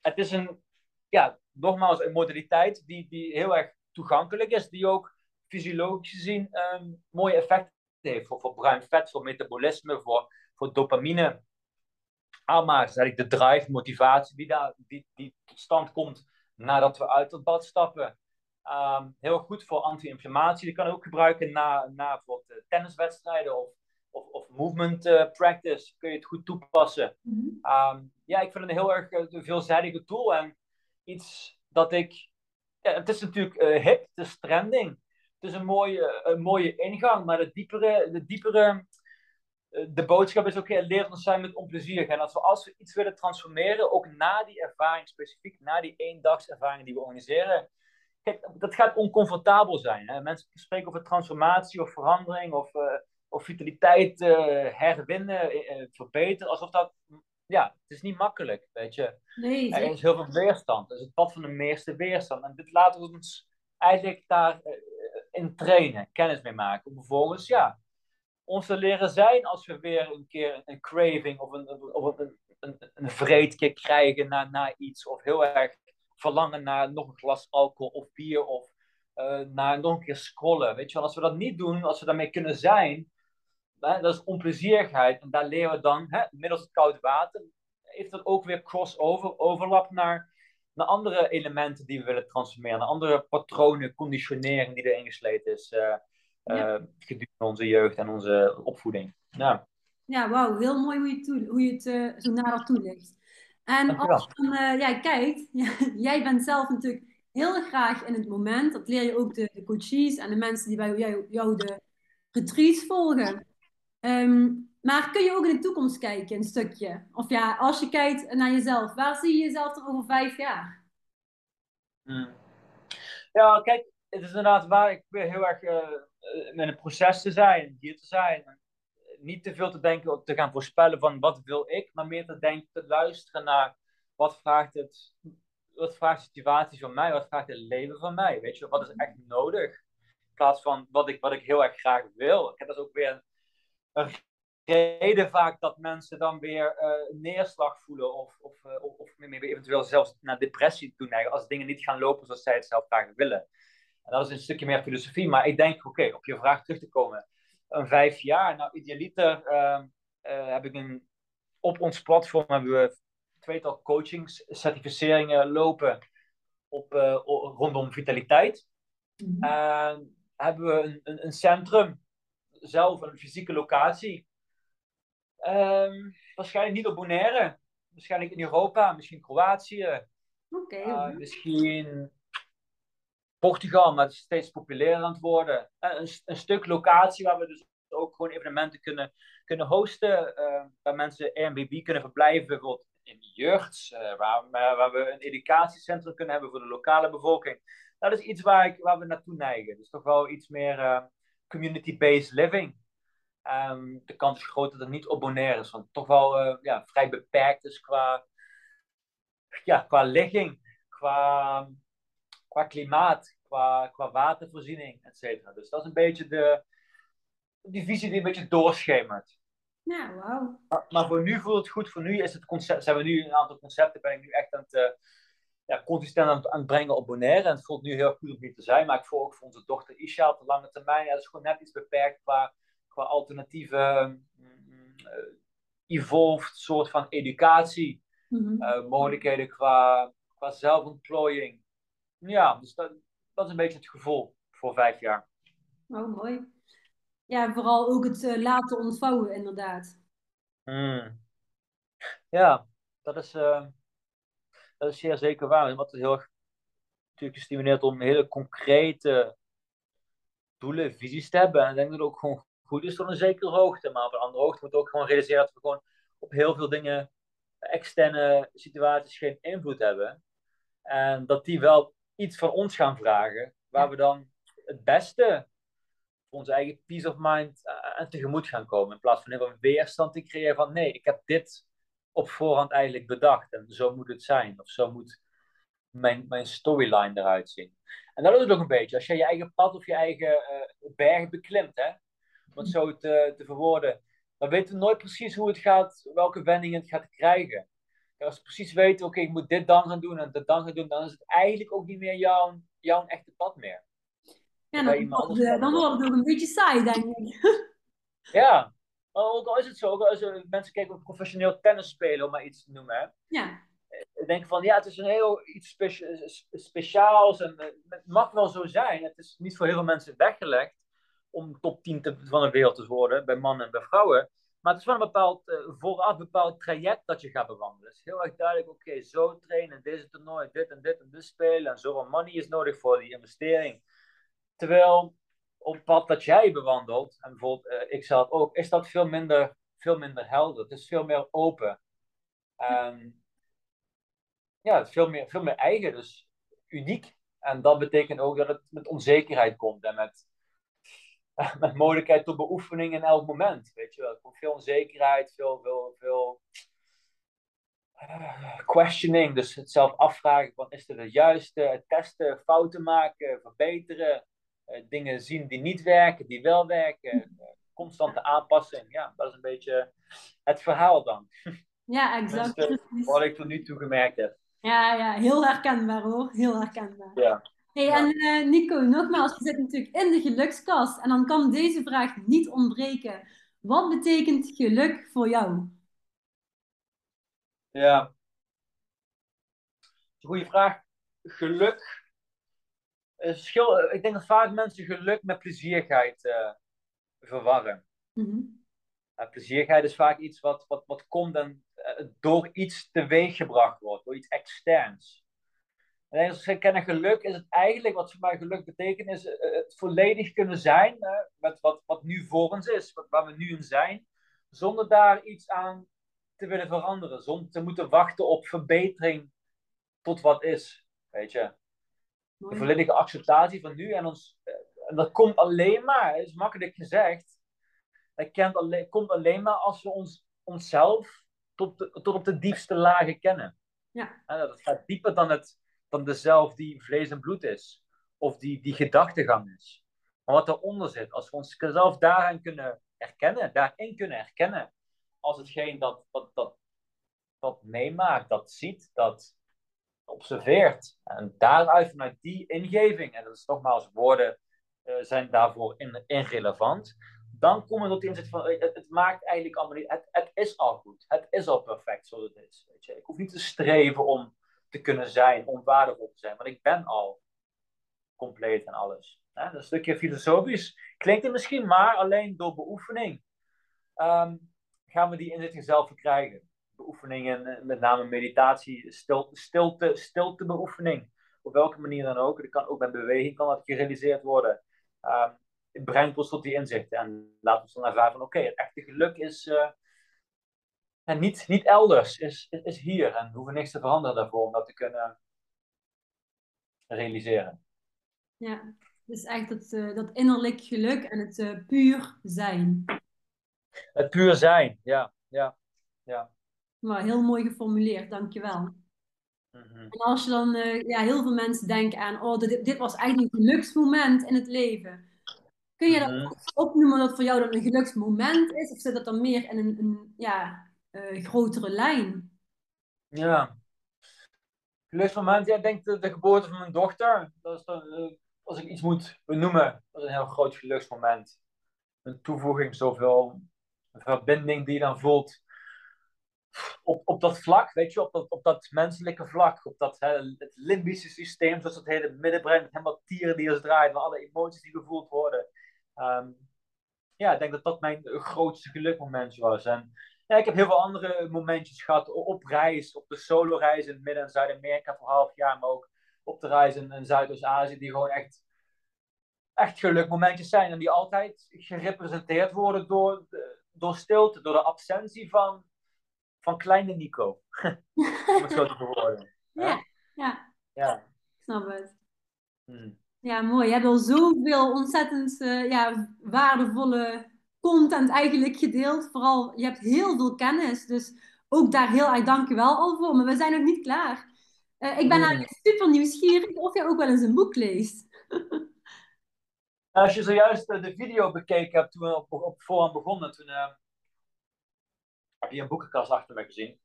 het is een, ja, nogmaals, een modaliteit die, die heel erg toegankelijk is, die ook fysiologisch gezien um, mooie effecten heeft voor, voor bruin vet, voor metabolisme, voor, voor dopamine aanmaakt. is eigenlijk de drive, motivatie die, daar, die, die tot stand komt nadat we uit het bad stappen. Um, heel goed voor anti-inflammatie. Die kan je ook gebruiken na, na bijvoorbeeld uh, tenniswedstrijden of, of, of movement uh, practice. Kun je het goed toepassen. Mm -hmm. um, ja, ik vind het een heel erg uh, veelzijdige tool. En iets dat ik... Ja, het is natuurlijk hip, het is trending. Het is een mooie, een mooie ingang, maar de diepere, de diepere eh, de boodschap is ook heel leer ons zijn met onplezier. En als we, als we iets willen transformeren, ook na die ervaring specifiek, na die eendagservaring die we organiseren, kijk, dat gaat oncomfortabel zijn. Hè? Mensen spreken over transformatie of verandering of, uh, of vitaliteit uh, herwinnen, uh, verbeteren, alsof dat, ja, het is niet makkelijk, weet je. Nee, er is heel veel weerstand. Is het pad van de meeste weerstand. En dit laten we ons eigenlijk daar in trainen, kennis mee maken. Om vervolgens, ja, ons te leren zijn als we weer een keer een craving of een, of een, een, een krijgen naar, naar iets. Of heel erg verlangen naar nog een glas alcohol of bier of uh, naar nog een keer scrollen. Weet je als we dat niet doen, als we daarmee kunnen zijn, hè, dat is onplezierigheid. En daar leren we dan, hè, middels het koud water, heeft dat ook weer crossover, overlap naar, naar andere elementen die we willen transformeren. Naar andere patronen, conditionering die erin gesleten is. Uh, ja. Eh, gedurende onze jeugd en onze opvoeding. Ja, ja wauw, heel mooi hoe je, toe, hoe je het uh, zo nader toelicht. En als je dan uh, *laughs* ja, kijkt, jij bent zelf natuurlijk heel graag in het moment. Dat leer je ook de, de coaches en de mensen die bij jou, jou de retreats volgen. Ehm, maar kun je ook in de toekomst kijken, een stukje? Of ja, als je kijkt naar jezelf, waar zie je jezelf er over vijf jaar? Hmm. Ja, kijk, het is inderdaad waar. Ik heel erg uh, met een proces te zijn, hier te zijn. Niet te veel te denken, te gaan voorspellen van wat wil ik, maar meer te denken, te luisteren naar wat vraagt het, wat vraagt de situatie van mij, wat vraagt het leven van mij. Weet je, wat is echt nodig? In plaats van wat ik, wat ik heel erg graag wil. Ik heb dat ook weer een reden vaak dat mensen dan weer uh, neerslag voelen of, of, of, of eventueel zelfs naar depressie toe neigen als dingen niet gaan lopen zoals zij het zelf graag willen. En dat is een stukje meer filosofie, maar ik denk, oké, op je vraag terug te komen. Een vijf jaar, nou idealiter uh, heb ik een, op ons platform hebben we tweetal coachingscertificeringen lopen op, rondom vitaliteit. Mm -hmm. hebben we een, een, een centrum, zelf een fysieke locatie, Um, waarschijnlijk niet op Bonaire. Waarschijnlijk in Europa, misschien Kroatië. Okay, uh, misschien Portugal, maar het is steeds populairder aan het worden. Uh, een, stuk locatie waar we dus ook gewoon evenementen kunnen, kunnen hosten. Uh, waar mensen Airbnb kunnen verblijven, bijvoorbeeld in Jurts. Eh, waar, waar we een educatiecentrum kunnen hebben voor de lokale bevolking. Dat is iets waar, ik, waar we naartoe neigen. Dus toch wel iets meer eh, community-based living. Um, de kans is groot dat het niet Bonaire is, want toch wel ja, vrij beperkt is qua, ja, qua ligging, qua, qua klimaat, qua, qua watervoorziening, et cetera. Dus dat is een beetje de, die visie die een beetje doorschemert. Ja, wauw. Maar, maar, voor nu voelt het goed. Voor nu is het concept, zijn we nu een aantal concepten, ben ik nu echt aan het, uh, ja, consistent aan het, aan het, brengen op Bonaire. En het voelt nu heel goed om hier te zijn. Maar ik voel ook voor onze dochter Isha op de lange termijn. Ja, dat is gewoon net iets beperkt qua qua alternatieve mm, eh, evolved soort van educatie. Mm mogelijkheden qua, qua zelfontplooiing. Ja, dus dat, dat is een beetje het gevoel voor vijf jaar. Oh, mooi. Ja, vooral ook het uh, laten ontvouwen, inderdaad. Mm. Ja, dat is, uh, dat is zeer zeker waar. Wat het heel erg natuurlijk gestimuleerd om hele concrete doelen, visies te hebben. En ik denk dat het ook gewoon goed is tot een zekere hoogte. Maar op een andere hoogte moet ook gewoon realiseren dat we gewoon op heel veel dingen, externe situaties, geen invloed hebben. En dat die wel iets van ons gaan vragen, waar we dan het beste voor onze eigen peace of mind aan tegemoet gaan komen. In plaats van heel veel weerstand te creëren van nee, ik heb dit op voorhand eigenlijk bedacht en zo moet het zijn. Of zo moet mijn, mijn storyline eruit zien. En dat is het ook een beetje. Als je je eigen pad of je eigen uh, berg beklimt, hè, om het zo te, te verwoorden. Dan weten we nooit precies hoe het gaat, welke wending het gaat krijgen. Als we precies weten, oké, ik moet dit dan gaan doen en dit dan gaan doen, dan is het eigenlijk ook niet meer jouw, jouw echte pad meer. Ja, dan, dan, dan wordt het ook een beetje saai, denk ik. *laughs* ja, ook al is het zo, ook als mensen kijken op professioneel tennis spelen, om maar iets te noemen. Hè. Ja. Ik denk van, ja, het is een heel iets speciaals en het mag wel zo zijn. Het is niet voor heel veel mensen weggelegd om top 10 te, van de wereld te worden, bij mannen en bij vrouwen. Maar het is wel een bepaald, uh, vooraf bepaald traject dat je gaat bewandelen. Het is heel erg duidelijk, oké, zo trainen, deze toernooi, dit en dit en dit spelen. En zoveel money is nodig voor die investering. Terwijl op het pad dat jij bewandelt, en bijvoorbeeld uh, ik zelf ook, is dat veel minder, veel minder helder. Het is veel meer open. Um, ja, het is veel meer, veel meer eigen, dus uniek. En dat betekent ook dat het met onzekerheid komt en met *laughs* met mogelijkheid tot beoefening in elk moment. Weet je wel, veel onzekerheid, veel, veel, veel uh, questioning. Dus het zelf afvragen van is dit het juiste, het testen, fouten maken, verbeteren. Uh, dingen zien die niet werken, die wel werken. Uh, constante aanpassing. Ja, dat is een beetje het verhaal dan. *laughs* Ja, exact. wat ik tot nu toe gemerkt heb. Ja, ja, heel herkenbaar hoor. Heel herkenbaar. Ja. Hey, en uh, Nico, nogmaals, je zit natuurlijk in de gelukskast en dan kan deze vraag niet ontbreken. Wat betekent geluk voor jou? Ja, goede vraag. Geluk. Verschil, ik denk dat vaak mensen geluk met plezierigheid uh, verwarren. Mm plezierigheid is vaak iets wat, wat, wat komt en door iets teweeggebracht wordt, door iets externs. En als ze kennen geluk, is het eigenlijk, wat voor mij geluk betekent, is het volledig kunnen zijn met wat, wat nu voor ons is, wat, waar we nu in zijn, zonder daar iets aan te willen veranderen, zonder te moeten wachten op verbetering tot wat is, weet je. De volledige acceptatie van nu en ons, en dat komt alleen maar, is makkelijk gezegd, dat kent alleen, komt alleen maar als we ons, onszelf tot, tot op de diepste lagen kennen. Ja. En dat gaat dieper dan, het, dan de zelf die vlees en bloed is. Of die, die gedachtegang is. Maar wat eronder zit, als we onszelf daarin kunnen herkennen, daarin kunnen herkennen, als hetgeen dat, dat, dat, dat meemaakt, dat ziet, dat observeert. En daaruit vanuit die ingeving, en dat is nogmaals, woorden uh, zijn daarvoor irrelevant dan komen we tot de inzicht van, het, het, maakt eigenlijk allemaal niet, het, het is al goed, het is al perfect zoals het is. Weet je. Ik hoef niet te streven om te kunnen zijn, om waardevol te zijn, want ik ben al compleet en alles. Hè? Een stukje filosofisch klinkt het misschien, maar alleen door beoefening um, gaan we die inzichting zelf verkrijgen. Beoefeningen, eh, met name meditatie, stilte, stilte, stilte beoefening. Op welke manier dan ook. Dat kan ook met beweging kan dat gerealiseerd worden. Um, brengt ons tot die inzichten. En laat ons dan ervaren van oké, het echte geluk is uh, en niet, niet elders, is, is, is, hier. En we hoeven niks te veranderen daarvoor om dat te kunnen realiseren. Ja, dus echt dat, uh, dat innerlijk geluk en het uh, puur zijn. Het puur zijn, ja. ja, ja. Maar heel mooi geformuleerd, dankjewel. Mm -hmm. En als je dan, ja, heel veel mensen denken aan, oh, dit, dit was eigenlijk een geluksmoment in het leven. Kun je dat mm opnoemen dat voor jou dan een geluksmoment is? Of zit dat dan meer in een, een ja, uh, grotere lijn? Ja. Geluksmoment, ja, ik denk de, de geboorte van mijn dochter. Dat is dan, uh, als ik iets moet benoemen, dat is een heel groot geluksmoment. Een toevoeging, zoveel verbinding die je dan voelt. Op, op dat vlak, weet je, op dat, op dat menselijke vlak, op dat het limbische systeem, zoals het hele middenbrein, helemaal tieren die ons draaien, alle emoties die gevoeld worden. Um, ja, ik denk dat dat mijn grootste gelukmomentje was. En ja, ik heb heel veel andere momentjes gehad op reis, op de solo-reis in Midden- en Zuid-Amerika voor half jaar, maar ook op de reis in, in Zuidoost-Azië, die gewoon echt, echt gelukmomentjes zijn en die altijd gerepresenteerd worden door, door stilte, door de absentie van, van kleine Nico. *laughs* Om het zo te verwoorden. Ja, ja. ja. Ik snap het. Hmm. Ja, mooi. Je hebt al zoveel ontzettend uh, ja, waardevolle content eigenlijk gedeeld. Vooral, je hebt heel veel kennis. Dus ook daar heel erg dankjewel al voor. Maar we zijn nog niet klaar. Uh, ik ben eigenlijk super nieuwsgierig of je ook wel eens een boek leest. Als je zojuist de video bekeken hebt toen we op, op voorhand begonnen, toen uh, heb je een boekenkast achter me gezien.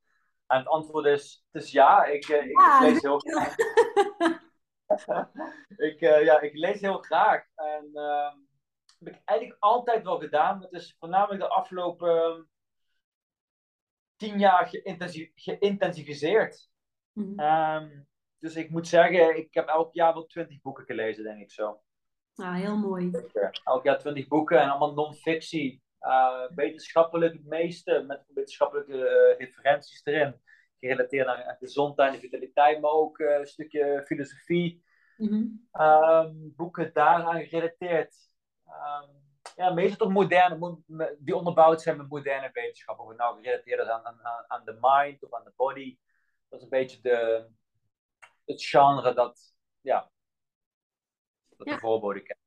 En het antwoord is, het is ja, ik, ik, ja, lees heel graag. *laughs* ik, ja, ik lees heel graag. En uh, heb ik eigenlijk altijd wel gedaan. Het is voornamelijk de afgelopen ehm, tien jaar geïntensificeerd. Mm um, dus ik moet zeggen, ik heb elk jaar wel twintig boeken gelezen, denk ik zo. Ah, heel mooi. Elk jaar twintig boeken en allemaal non-fictie. Uh, wetenschappelijk het meeste, met wetenschappelijke uh, referenties erin gerelateerd aan gezondheid en vitaliteit, maar ook uh, een stukje filosofie. Mm-hmm. Um, boeken daaraan gerelateerd. Um, ja, meestal toch moderne, die onderbouwd zijn met moderne wetenschap. Of het nou gerelateerd is aan, aan, aan de mind of aan de body. Dat is een beetje de, het genre dat, ja, dat de voorbode kent.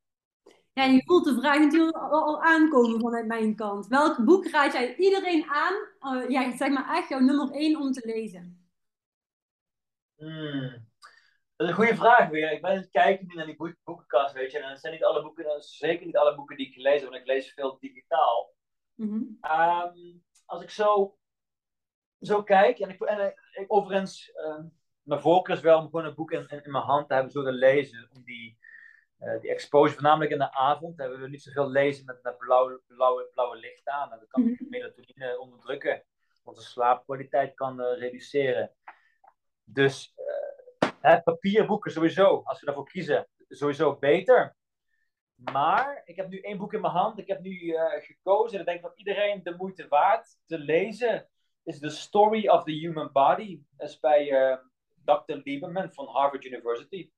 Ja, je voelt de vraag natuurlijk al, aankomen vanuit mijn kant. Welk boek raad jij iedereen aan? Uh, ja, zeg maar echt jouw nummer één om te lezen. Hmm. Dat is een goede vraag weer. Ik ben aan het kijken naar die boekenkast, weet je. En dat zijn niet alle boeken, dat zeker niet alle boeken die ik lees, want ik lees veel digitaal. Mm als ik zo, zo kijk, en ik, en ik overigens, uh, mijn voorkeur is wel om gewoon een boek in, in, in, mijn hand te hebben, zo te lezen, om die uh, die exposure, voornamelijk in de avond, hebben we niet zoveel lezen met, met blauwe, blauwe, blauwe licht aan. En dat kan mm -hmm. melatonine onderdrukken. Onze slaapkwaliteit kan uh, reduceren. Dus papierboeken sowieso, als we daarvoor kiezen, sowieso beter. Maar ik heb nu één boek in mijn hand. Ik heb nu gekozen, en ik denk dat iedereen de moeite waard te lezen, is The Story of the Human Body. Dat is bij Dr. Lieberman van Harvard University.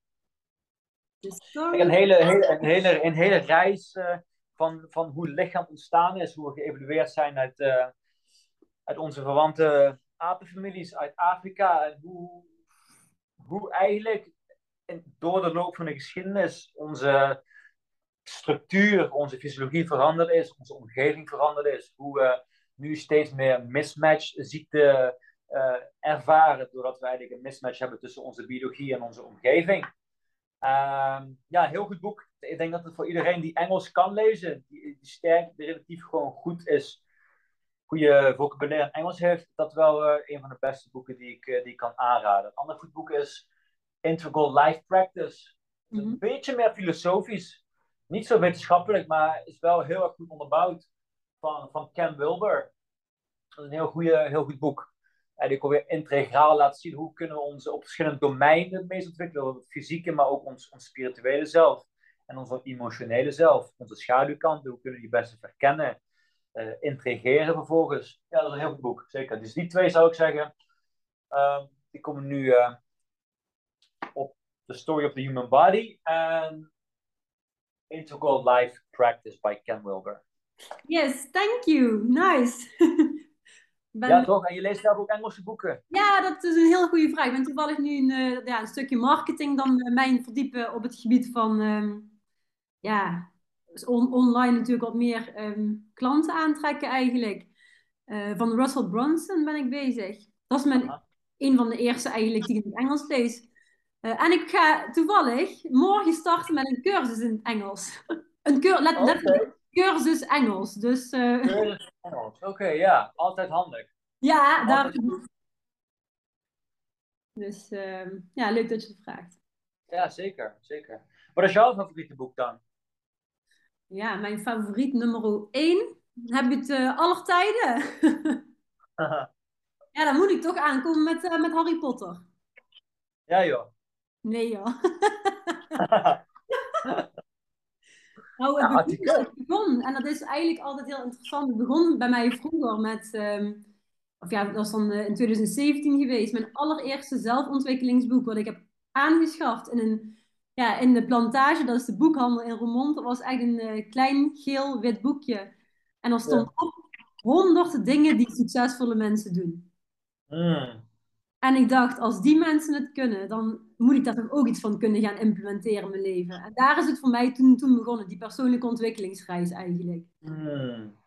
Een, hele, hele, een, hele, een hele reis uh, van, van hoe het lichaam ontstaan is, hoe we geëvalueerd zijn uit, uit onze verwante apenfamilies uit Afrika. En hoe, hoe eigenlijk door de loop van de geschiedenis onze structuur, onze fysiologie veranderd is, onze omgeving veranderd is. Hoe we nu steeds meer mismatch ziekte uh, ervaren, doordat we eigenlijk een mismatch hebben tussen onze biologie en onze omgeving. Uh, ja, heel goed boek. Ik denk dat het voor iedereen die Engels kan lezen, die, die sterk, die relatief gewoon goed is, goede vocabulaire Engels heeft, dat wel uh, een van de beste boeken die ik, uh, die ik kan aanraden. Een ander goed boek is Integral Life Practice. Mm -hmm. Een beetje meer filosofisch. Niet zo wetenschappelijk, maar is wel heel erg goed onderbouwd. Van, van Ken Wilber. Dat is een heel, goede, heel goed boek. En ik weer integraal laten zien hoe kunnen we ons op verschillende domeinen het meest ontwikkelen. Het fysieke, maar ook ons, ons spirituele zelf. En onze emotionele zelf. Onze schaduwkanten, hoe kunnen we die beste verkennen. Uh, integreren vervolgens. Ja, dat is een heel goed boek, zeker. Dus die twee zou ik zeggen. Uh, die komen nu uh, op The Story of the Human Body. En Integral Life Practice by Ken Wilber. Yes, thank you. Nice. *laughs* ben... Ja, toch? En je leest zelf ook Engelse boeken? Ja, dat is een heel goede vraag. Ik ben toevallig nu een, uh, ja, een stukje marketing dan mijn verdiepen op het gebied van... Um, ja, on online natuurlijk wat meer um, klanten aantrekken eigenlijk. Uh, van Russell Brunson ben ik bezig. Dat is mijn, een van de eerste eigenlijk die ik in het Engels lees. Uh, en ik ga toevallig morgen starten met een cursus in het Engels. *laughs* een cur let, okay. let, cursus Engels. Dus, uh... Cursus Engels, *laughs* oké, okay, ja. Altijd handig. Ja, daar... Dus uh, ja, leuk dat je het vraagt. Ja, zeker, zeker. Wat is jouw favoriete boek dan? Ja, mijn favoriet nummer 1. Heb je het uh, aller tijden? *laughs* ja, dan moet ik toch aankomen met, uh, met Harry Potter. Ja, joh. Nee, joh. *laughs* nou, het begon, het begon, en dat is eigenlijk altijd heel interessant. Het begon bij mij vroeger met, um, of ja, dat was dan uh, in 2017 geweest, mijn allereerste zelfontwikkelingsboek wat ik heb aangeschaft in een ja, in de plantage, dat is de boekhandel in Roermond. Dat was echt een uh, klein geel-wit boekje. En er stond ja. op honderd dingen die succesvolle mensen doen. Mm. En ik dacht, als die mensen het kunnen, dan moet ik daar toch ook iets van kunnen gaan implementeren in mijn leven. En daar is het voor mij toen, toen begonnen, die persoonlijke ontwikkelingsreis eigenlijk. Mm.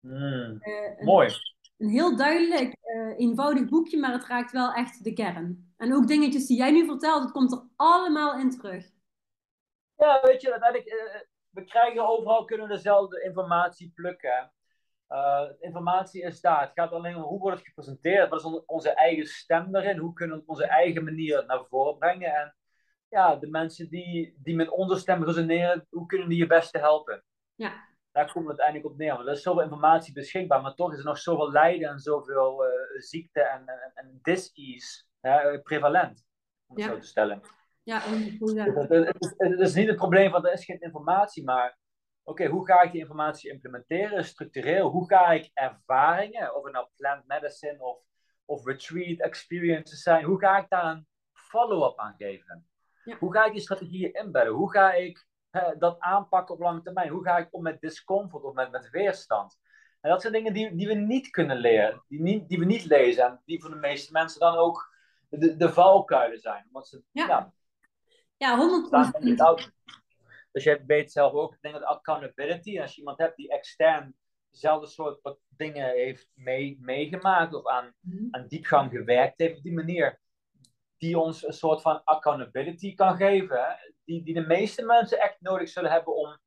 Mm. Uh, een, Mooi. Een heel duidelijk, uh, eenvoudig boekje, maar het raakt wel echt de kern. En ook dingetjes die jij nu vertelt, het komt er allemaal in terug. Ja, weet je, uiteindelijk, uh, we krijgen overal kunnen we dezelfde informatie plukken. Uh, informatie is daar. Het gaat alleen om hoe wordt het gepresenteerd. Wat is onze eigen stem daarin? Hoe kunnen we op onze eigen manier naar voren brengen? En ja, de mensen die, die met onze stem resoneren, hoe kunnen die je beste helpen? Ja. Daar komt het uiteindelijk op neer. Want er is zoveel informatie beschikbaar, maar toch is er nog zoveel lijden en zoveel uh, ziekte en, en, en dis-ease prevalent, om het Ja. zo te stellen. Ja, Dus het, het is, het is niet het probleem van er is geen informatie, maar oké, hoe ga ik die informatie implementeren, structureel? Hoe ga ik ervaringen, of het nou plant medicine of, of retreat experiences zijn, hoe ga ik daar een follow-up aan geven? Ja. Hoe ga ik die strategieën inbedden? Hoe ga ik hè, dat aanpakken op lange termijn? Hoe ga ik om met discomfort of met, met weerstand? En dat zijn dingen die, die we niet kunnen leren, die, niet, die we niet lezen en die voor de meeste mensen dan ook de, de valkuilen zijn. Omdat ze, Ja. ja, Ja, 100 daar denk ik ook. Dus je weet zelf ook, ik denk dat accountability, als je iemand hebt die extern dezelfde soort dingen heeft mee, meegemaakt of aan, aan diepgang gewerkt heeft op die manier, die ons een soort van accountability kan geven, hè, die, die de meeste mensen echt nodig zullen hebben om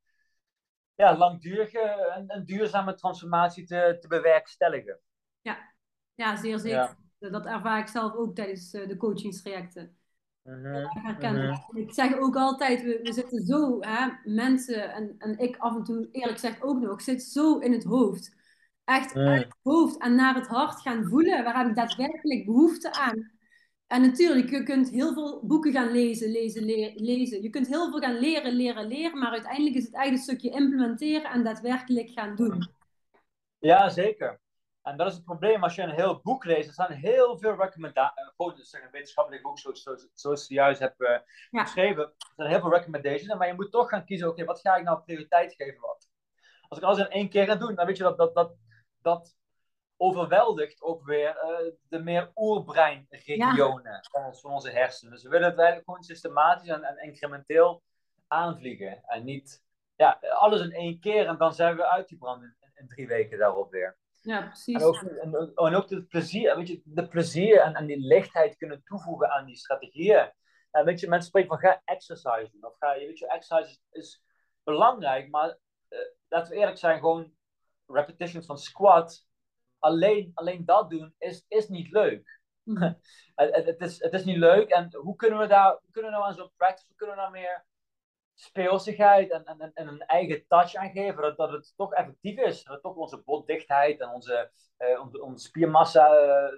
ja, langdurige en, en duurzame transformatie te, te bewerkstelligen. Ja, zeer zeker. Ja. Dat ervaar ik zelf ook tijdens eh, de coachingstrajecten. Mhm, mhm. Ik zeg ook altijd, we, we zitten zo, hè, mensen en, en ik af en toe eerlijk gezegd ook nog, zit zo in het hoofd. Echt Mm. uit het hoofd en naar het hart gaan voelen. Waar heb ik daadwerkelijk behoefte aan? En natuurlijk, je kunt heel veel boeken gaan lezen, lezen, le- lezen. Je kunt heel veel gaan leren, leren, leren. Maar uiteindelijk is het een stukje implementeren en daadwerkelijk gaan doen. Ja, zeker. En dat is het probleem als je een heel boek leest. Er staan heel veel recommendaties. Eh, een wetenschappelijk boek, zoals, zoals, zoals je juist hebt uh, geschreven. Er zijn heel veel recommendations. Maar je moet toch gaan kiezen: oké, wat ga ik nou prioriteit geven? Wat? Als ik alles in één keer ga doen, dan weet je dat dat, dat, dat overweldigt ook weer uh, de meer oerbreinregionen van, van onze hersenen. Dus we willen het eigenlijk gewoon systematisch en, en incrementeel aanvliegen. En niet ja, alles in één keer en dan zijn we uitgebrand in, in drie weken daarop weer. Ja, precies. En ook, en, en ook het plezier, weet je, de plezier en, en die lichtheid kunnen toevoegen aan die strategieën. En weet je, mensen spreken van ga exercisen. Of ga, weet je, exercise is, belangrijk, maar uh, laten we eerlijk zijn, gewoon repetitions van squat, alleen, alleen dat doen is, is niet leuk. *laughs* Mm. het, het, is, het is niet leuk. En hoe kunnen we daar, hoe kunnen we nou aan zo'n practice, hoe kunnen we nou meer speelsigheid en, en, en een eigen touch aan geven, dat, dat het toch effectief is. Dat toch onze botdichtheid en onze, uh, onze, onze, spiermassa uh,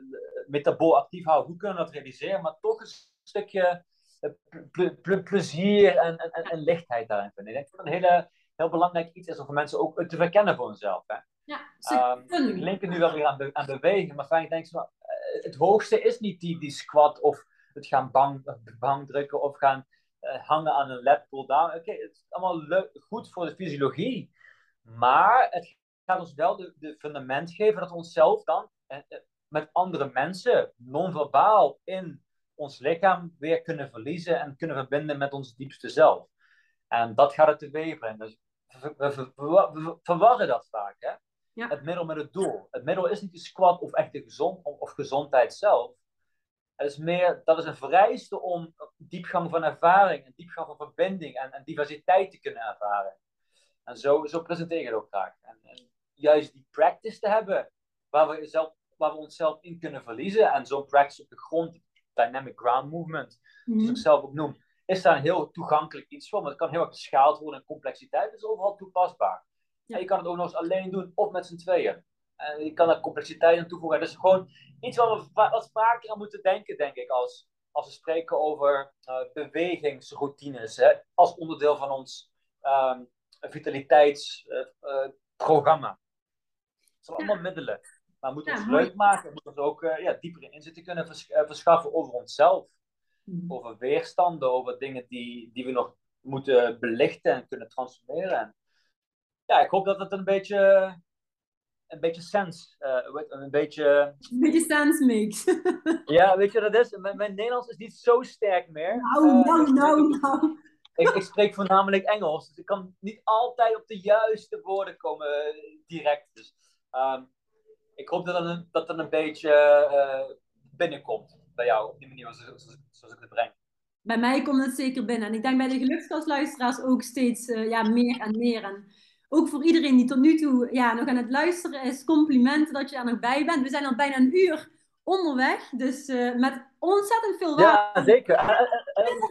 metabool actief houden. Hoe kunnen we dat realiseren, maar toch een stukje uh, plezier en, en, en, lichtheid daarin vinden. Ik denk dat een hele, heel belangrijk iets is om voor mensen ook te verkennen voor hunzelf. Hè? Ja, um, ik link nu wel weer aan, be aan bewegen, maar ik denk van, het hoogste is niet die, die squat of het gaan bang, bang drukken of gaan uh, hangen aan een lab pull-down. Oké, het is allemaal leuk, goed voor de fysiologie. Maar het gaat ons wel de, de fundament geven dat we onszelf dan eh, eh, met andere mensen, non-verbaal, in ons lichaam weer kunnen verliezen en kunnen verbinden met ons diepste zelf. En dat gaat het teweeg brengen. Dus we, we, we, verwarren dat vaak. Hè? Ja. Het middel met het doel. Het middel is niet de squat of echt de gezond, of gezondheid zelf. Het is meer, dat is een vereiste om diepgang van ervaring, een diepgang van verbinding en, en diversiteit te kunnen ervaren. En zo, zo presenteer ik het ook graag. En, en, juist die practice te hebben, waar we, zelf, waar we onszelf in kunnen verliezen. En zo'n practice op de grond, dynamic ground movement, zoals ik mhm. zelf ook noem, is daar een heel toegankelijk iets voor. Maar het kan heel erg beschaald worden en complexiteit is overal toepasbaar. Ja. En je kan het ook nog eens alleen doen of met z'n tweeën. En je kan er complexiteit aan toevoegen. Dat is gewoon iets waar we wat vaker aan moeten denken, denk ik, als, als we spreken over uh, bewegingsroutines. Hè, als onderdeel van ons um, vitaliteitsprogramma. Uh, uh, het zijn allemaal middelen. Maar we moeten ja, ons leuk maken. We moeten ons ook ja, diepere inzichten kunnen vers verschaffen over onszelf. Mm. Over weerstanden, over dingen die, die we nog moeten belichten en kunnen transformeren. En, ja, ik hoop dat het een beetje een beetje sens, uh, een beetje... Een beetje sens makes. *laughs* ja, weet je wat dat is? Mijn, mijn, Nederlands is niet zo sterk meer. Nou, uh, nou, nou, nou. Ik, ik, spreek voornamelijk Engels, dus ik kan niet altijd op de juiste woorden komen uh, direct. Dus um, ik hoop dat het een, dat het een beetje binnenkomt bij jou, op die manier zoals, zoals, ik het breng. Bij mij komt het zeker binnen. En ik denk bij de gelukskastluisteraars ook steeds ja, meer en meer. En ook voor iedereen die tot nu toe ja, nog aan het luisteren is, complimenten dat je er nog bij bent. We zijn al bijna een uur onderweg, dus uh, met ontzettend veel waarde. Ja, zeker.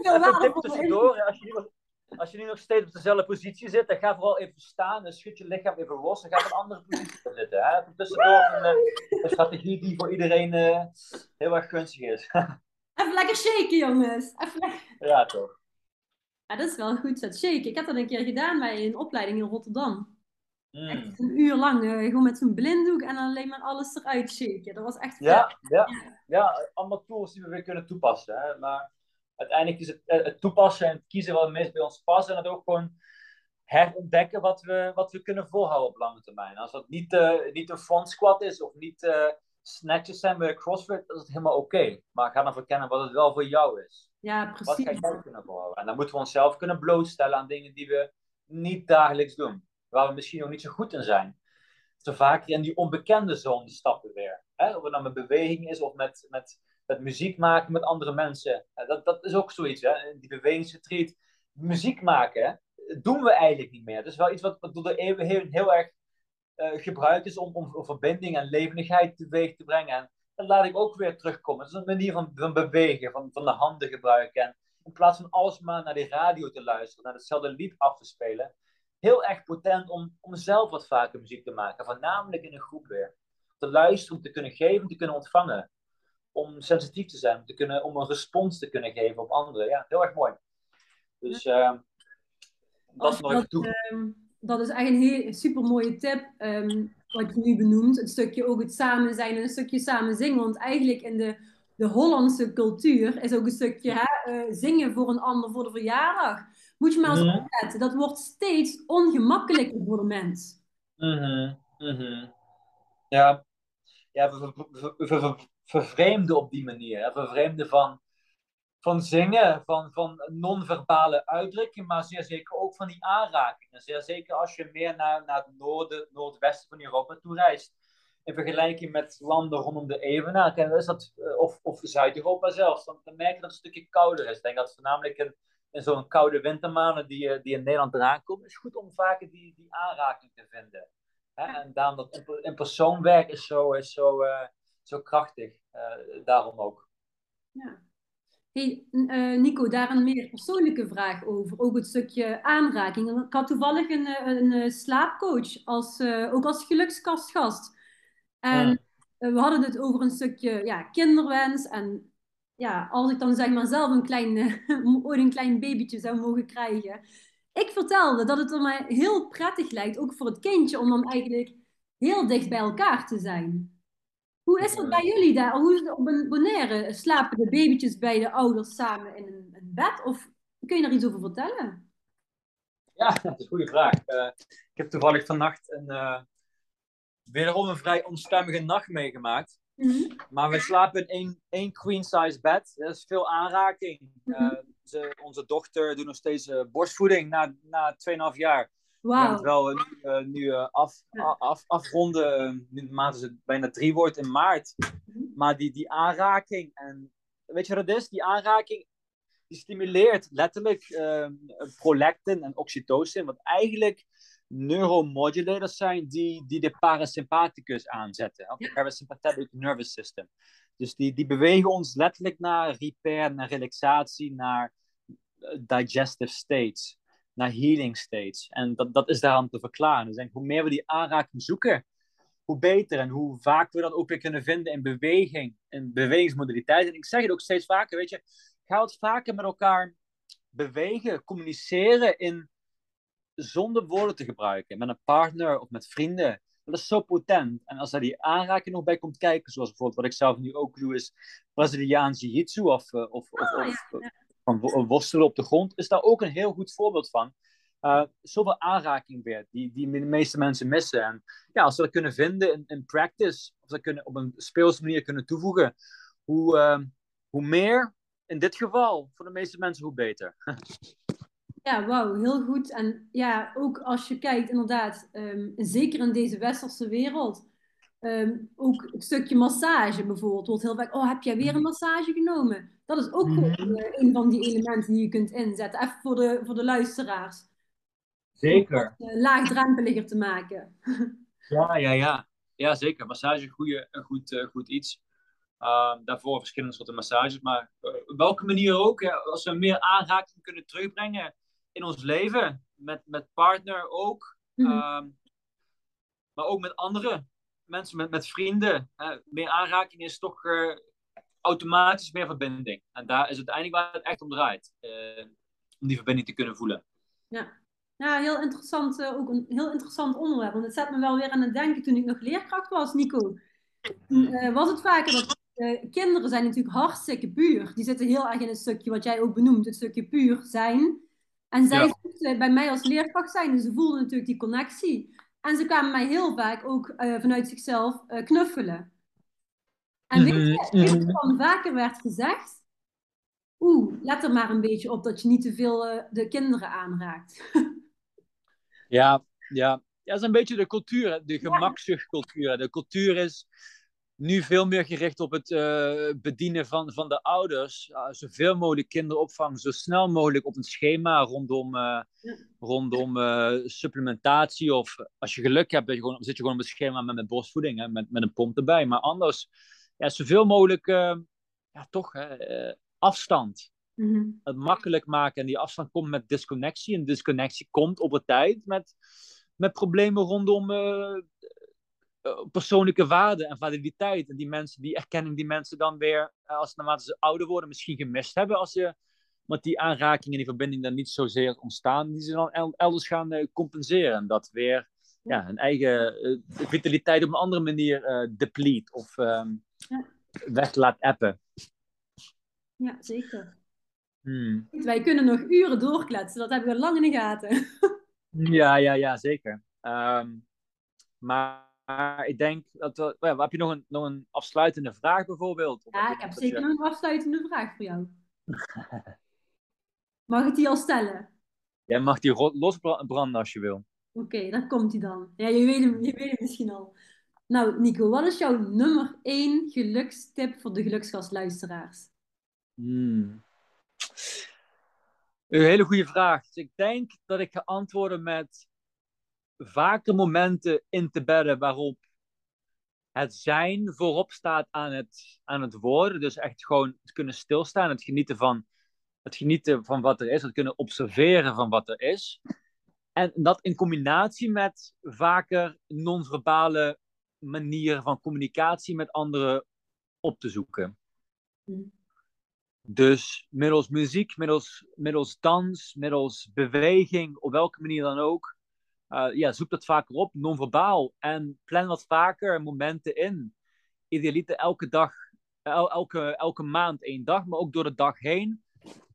Veel waarde tussendoor, als je, nog, als je nu nog steeds op dezelfde positie zit, dan ga vooral even staan en schud je lichaam even los en ga op een andere positie zitten. Hè? Tussendoor een, eh, een, strategie die voor iedereen uh, heel erg gunstig is. *laughs* even lekker shaken, jongens. Even Ja, toch. Ja, dat is wel goed zet shake. Ik heb dat een keer gedaan bij een opleiding in Rotterdam. Mm. Echt een uur lang, uh, gewoon met zo'n blinddoek en alleen maar alles eruit shaken. Dat was echt ja, ja, ja, ja. allemaal tools die we weer kunnen toepassen. Hè? Maar uiteindelijk is het, eh, het toepassen en het kiezen wat het meest bij ons past. En het ook gewoon herontdekken wat we, wat we kunnen volhouden op lange termijn. Als dat niet, uh, niet een front squat is of niet uh, snatches zijn bij CrossFit, dan is het helemaal oké. Maar ga dan verkennen wat het wel voor jou is. Ja, precies. Wat ga jij kunnen volhouden? En dan moeten we onszelf kunnen blootstellen aan dingen die we niet dagelijks doen. Waar we misschien nog niet zo goed in zijn. Zo vaak in die onbekende zone stappen weer. Hè? Of het nou met beweging is of met, met, met muziek maken met andere mensen. Dat, dat is ook zoiets. Hè? Die bewegingsretreat. Muziek maken doen we eigenlijk niet meer. Dat is wel iets wat, door de eeuwen heel, heel erg uh, gebruikt is om, om, verbinding en levendigheid teweeg te brengen. En dat laat ik ook weer terugkomen. Het is een manier van, van bewegen, van, van de handen gebruiken. En in plaats van alles maar naar die radio te luisteren, naar hetzelfde lied af te spelen. Heel erg potent om, om zelf wat vaker muziek te maken. Voornamelijk in een groep weer. Te luisteren, te kunnen geven, te kunnen ontvangen. Om sensitief te zijn, om, te kunnen, om een respons te kunnen geven op anderen. Ja, heel erg mooi. Dus uh, dat is nog toe. Ehm, dat is echt een heel, super mooie tip. Um, wat je nu benoemt, het stukje ook het samen zijn en een stukje samen zingen. Want eigenlijk in de, de Hollandse cultuur is ook een stukje hè, uh, zingen voor een ander voor de verjaardag. Moet je maar eens Mhm. opletten, dat wordt steeds ongemakkelijker voor de mens. Mhm, mhm. Ja, ja we vervreemden op die manier. Hè? Vervreemden van, van zingen, van, van non-verbale uitdrukking, maar zeer zeker ook van die aanrakingen. Zeer zeker als je meer naar, naar het noorden, noordwesten van Europa toe reist. In vergelijking met landen rondom de Evenaar, is dat, eh, of, of Zuid-Europa zelfs, dan, dan merk je dat het een stukje kouder is. Ik denk dat voornamelijk in, in zo'n koude wintermaanden die, eh, die in Nederland eraan komen, is goed om vaker die, die aanraking te vinden. Hè? En daarom dat in, in persoonwerk is zo, is zo, eh, zo krachtig. Eh, daarom ook. Ja. Hey, eh, Nico, daar een meer persoonlijke vraag over. Ook het stukje aanraking. Ik had toevallig een, eh, een, slaapcoach, als, ook als gelukskastgast. En we hadden het over een stukje ja, kinderwens. En ja, als ik dan zeg maar zelf een klein, *laughs* ooit een klein babytje zou mogen krijgen. Ik vertelde dat het er mij heel prettig lijkt, ook voor het kindje, om dan eigenlijk heel dicht bij elkaar te zijn. Hoe is dat bij jullie daar? Hoe is het op een Bonaire? Slapen de babytjes bij de ouders samen in een, bed? Of kun je daar iets over vertellen? Ja, *laughs* dat is een goede vraag. Eh, ik heb toevallig vannacht een, eh, wederom een vrij onstuimige nacht meegemaakt. Mhm. Maar we slapen in één, één queen-size bed. Er is veel aanraking. Mhm. Eh, ze, onze dochter doet nog steeds borstvoeding na, na 2,5 jaar. We gaan Wauw. het wel eh, nu, eh, eh, af, af, afronden. Nu de maand is het bijna drie wordt in maart. Mhm. Maar die, die aanraking. En weet je wat het is? Die aanraking die stimuleert letterlijk eh, prolactin en oxytocin. Wat eigenlijk neuromodulators zijn die, die de parasympathicus aanzetten. Of parasympathetic nervous system. Dus die, die bewegen ons letterlijk naar repair, naar relaxatie, naar digestive states, naar healing states. En dat, dat is daaraan te verklaren. Dus denk, hoe meer we die aanraking zoeken, hoe beter. En hoe vaak we dat ook weer kunnen vinden in beweging, in bewegingsmodaliteit. En ik zeg het ook steeds vaker, weet je, ga wat vaker met elkaar bewegen, communiceren in zonder woorden te gebruiken. Met een partner of met vrienden. Dat is zo potent. En als daar die aanraking nog bij komt kijken, zoals bijvoorbeeld wat ik zelf nu ook doe, is Braziliaans Jiu-Jitsu of, eh, of, of, Oh, of van wo- worstelen op de grond, is daar ook een heel goed voorbeeld van. Eh, zoveel aanraking weer, die, die de meeste mensen missen. En ja, als we dat kunnen vinden in, practice, of dat kunnen op een speelse manier kunnen toevoegen, hoe, eh, hoe meer, in dit geval, voor de meeste mensen, hoe beter. Ja, wauw, heel goed. En ja, ook als je kijkt, inderdaad, ehm, zeker in deze westerse wereld, ehm, ook het stukje massage bijvoorbeeld, wordt heel vaak, oh, heb jij weer een massage genomen? Dat is ook gewoon eh, een van die elementen die je kunt inzetten. Even voor de, voor de luisteraars. Zeker. Eh, laagdrempeliger te maken. *laughs* Ja, ja, ja. Ja, zeker. Massage is een, goede, een goed, eh, goed iets. Uh, daarvoor verschillende soorten massages. Maar op welke manier ook, hè, als we meer aanraking kunnen terugbrengen in ons leven, met, met partner ook, Mhm. uh, maar ook met andere mensen, met, met vrienden. meer aanraking is toch uh, automatisch meer verbinding. En daar is uiteindelijk waar het echt om draait. Uh, om die verbinding te kunnen voelen. Ja. Ja, heel interessant, uh, ook een heel interessant onderwerp. Want het zet me wel weer aan het denken toen ik nog leerkracht was, Nico. Toen uh, was het vaker dat kinderen zijn natuurlijk hartstikke puur. Die zitten heel erg in het stukje wat jij ook benoemt, het stukje puur zijn. En zij Ja. bij mij als leerkracht zijn, dus ze voelden natuurlijk die connectie. En ze kwamen mij heel vaak ook uh, vanuit zichzelf uh, knuffelen. En weet je, weet je wat dan vaker werd gezegd? Oeh, let er maar een beetje op dat je niet te veel uh, de kinderen aanraakt. ja, ja. Ja, dat is een beetje de cultuur, de gemakzuchtcultuur. De cultuur is nu veel meer gericht op het uh, bedienen van, van de ouders. Uh, zoveel mogelijk kinderen opvangen, zo snel mogelijk op een schema rondom, uh, ja. rondom supplementatie. Of als je geluk hebt, je gewoon, zit je gewoon op een schema met, met borstvoeding, hè, met, met een pomp erbij. Maar anders, ja, zoveel mogelijk ja, toch, afstand. Mm -hmm. Het makkelijk maken. En die afstand komt met disconnectie. En disconnectie komt op het tijd met met problemen rondom persoonlijke waarde en validiteit. En die mensen, die erkenning die mensen dan weer, uh, als naarmate ze ouder worden, misschien gemist hebben. Als je met die aanraking en die verbinding dan niet zozeer ontstaan, die ze dan elders gaan uh, compenseren. Dat weer ja, hun eigen vitaliteit op een andere manier uh, deplete of um, ja. weg laat appen. Ja, zeker. Hmm. Wij kunnen nog uren doorkletsen, dat hebben we lang in de gaten. *laughs* ja, ja, ja, zeker. Um, maar ik denk dat we, ja, heb je nog een, nog een afsluitende vraag bijvoorbeeld? Ja, ik heb zeker nog een afsluitende vraag voor jou. *laughs* Mag ik die al stellen? Jij mag die losbranden als je wil. Oké, okay, daar komt hij dan. Ja, je weet, hem, je weet hem misschien al. Nou, Nico, wat is jouw nummer één gelukstip voor de geluksgastluisteraars? Hmm. Een hele goede vraag. Dus ik denk dat ik ga antwoorden met vaker momenten in te bedden waarop het zijn voorop staat aan het, aan het worden. Dus echt gewoon het kunnen stilstaan, het genieten van, het genieten van wat er is, het kunnen observeren van wat er is. En dat in combinatie met vaker non-verbale manieren van communicatie met anderen op te zoeken. Dus middels muziek, middels, middels dans, middels beweging, op welke manier dan ook. Uh, ja, zoek dat vaker op, non-verbaal. En plan wat vaker momenten in. Idealiter elke dag, el, elke, elke maand één dag, maar ook door de dag heen.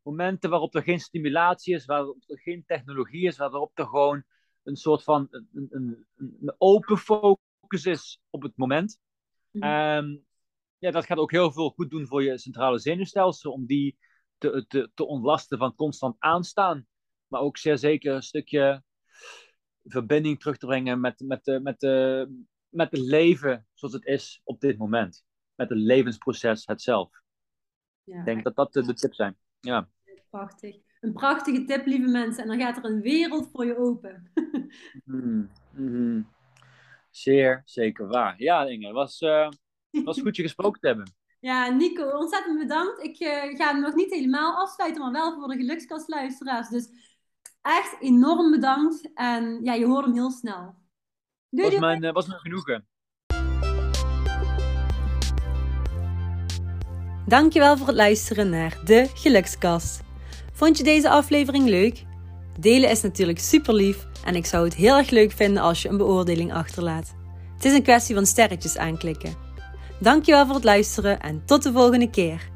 Momenten waarop er geen stimulatie is, waarop er geen technologie is, waarop er gewoon een soort van een, een, een open focus is op het moment. Mm ja, dat gaat ook heel veel goed doen voor je centrale zenuwstelsel, om die te, te, te ontlasten van constant aanstaan. Maar ook zeer zeker een stukje verbinding terug te brengen met, met, de, met, de, met het leven zoals het is op dit moment. Met het levensproces het zelf. Ja, Ik denk dat dat de, de tips zijn. Ja. Prachtig. Een prachtige tip, lieve mensen. En dan gaat er een wereld voor je open. *laughs* mm, zeer zeker waar. Ja, Inge, was... Uh, het was goed je gesproken te hebben. Ja, Nico, ontzettend bedankt. Ik uh, ga hem nog niet helemaal afsluiten, maar wel voor de gelukskastluisteraars. Dus echt enorm bedankt. En ja, je hoort hem heel snel. Doei, was, mijn, uh, was mijn genoegen. Dankjewel voor het luisteren naar de Gelukskast. Vond je deze aflevering leuk? Delen is natuurlijk super lief en ik zou het heel erg leuk vinden als je een beoordeling achterlaat. Het is een kwestie van sterretjes aanklikken. Dankjewel voor het luisteren en tot de volgende keer.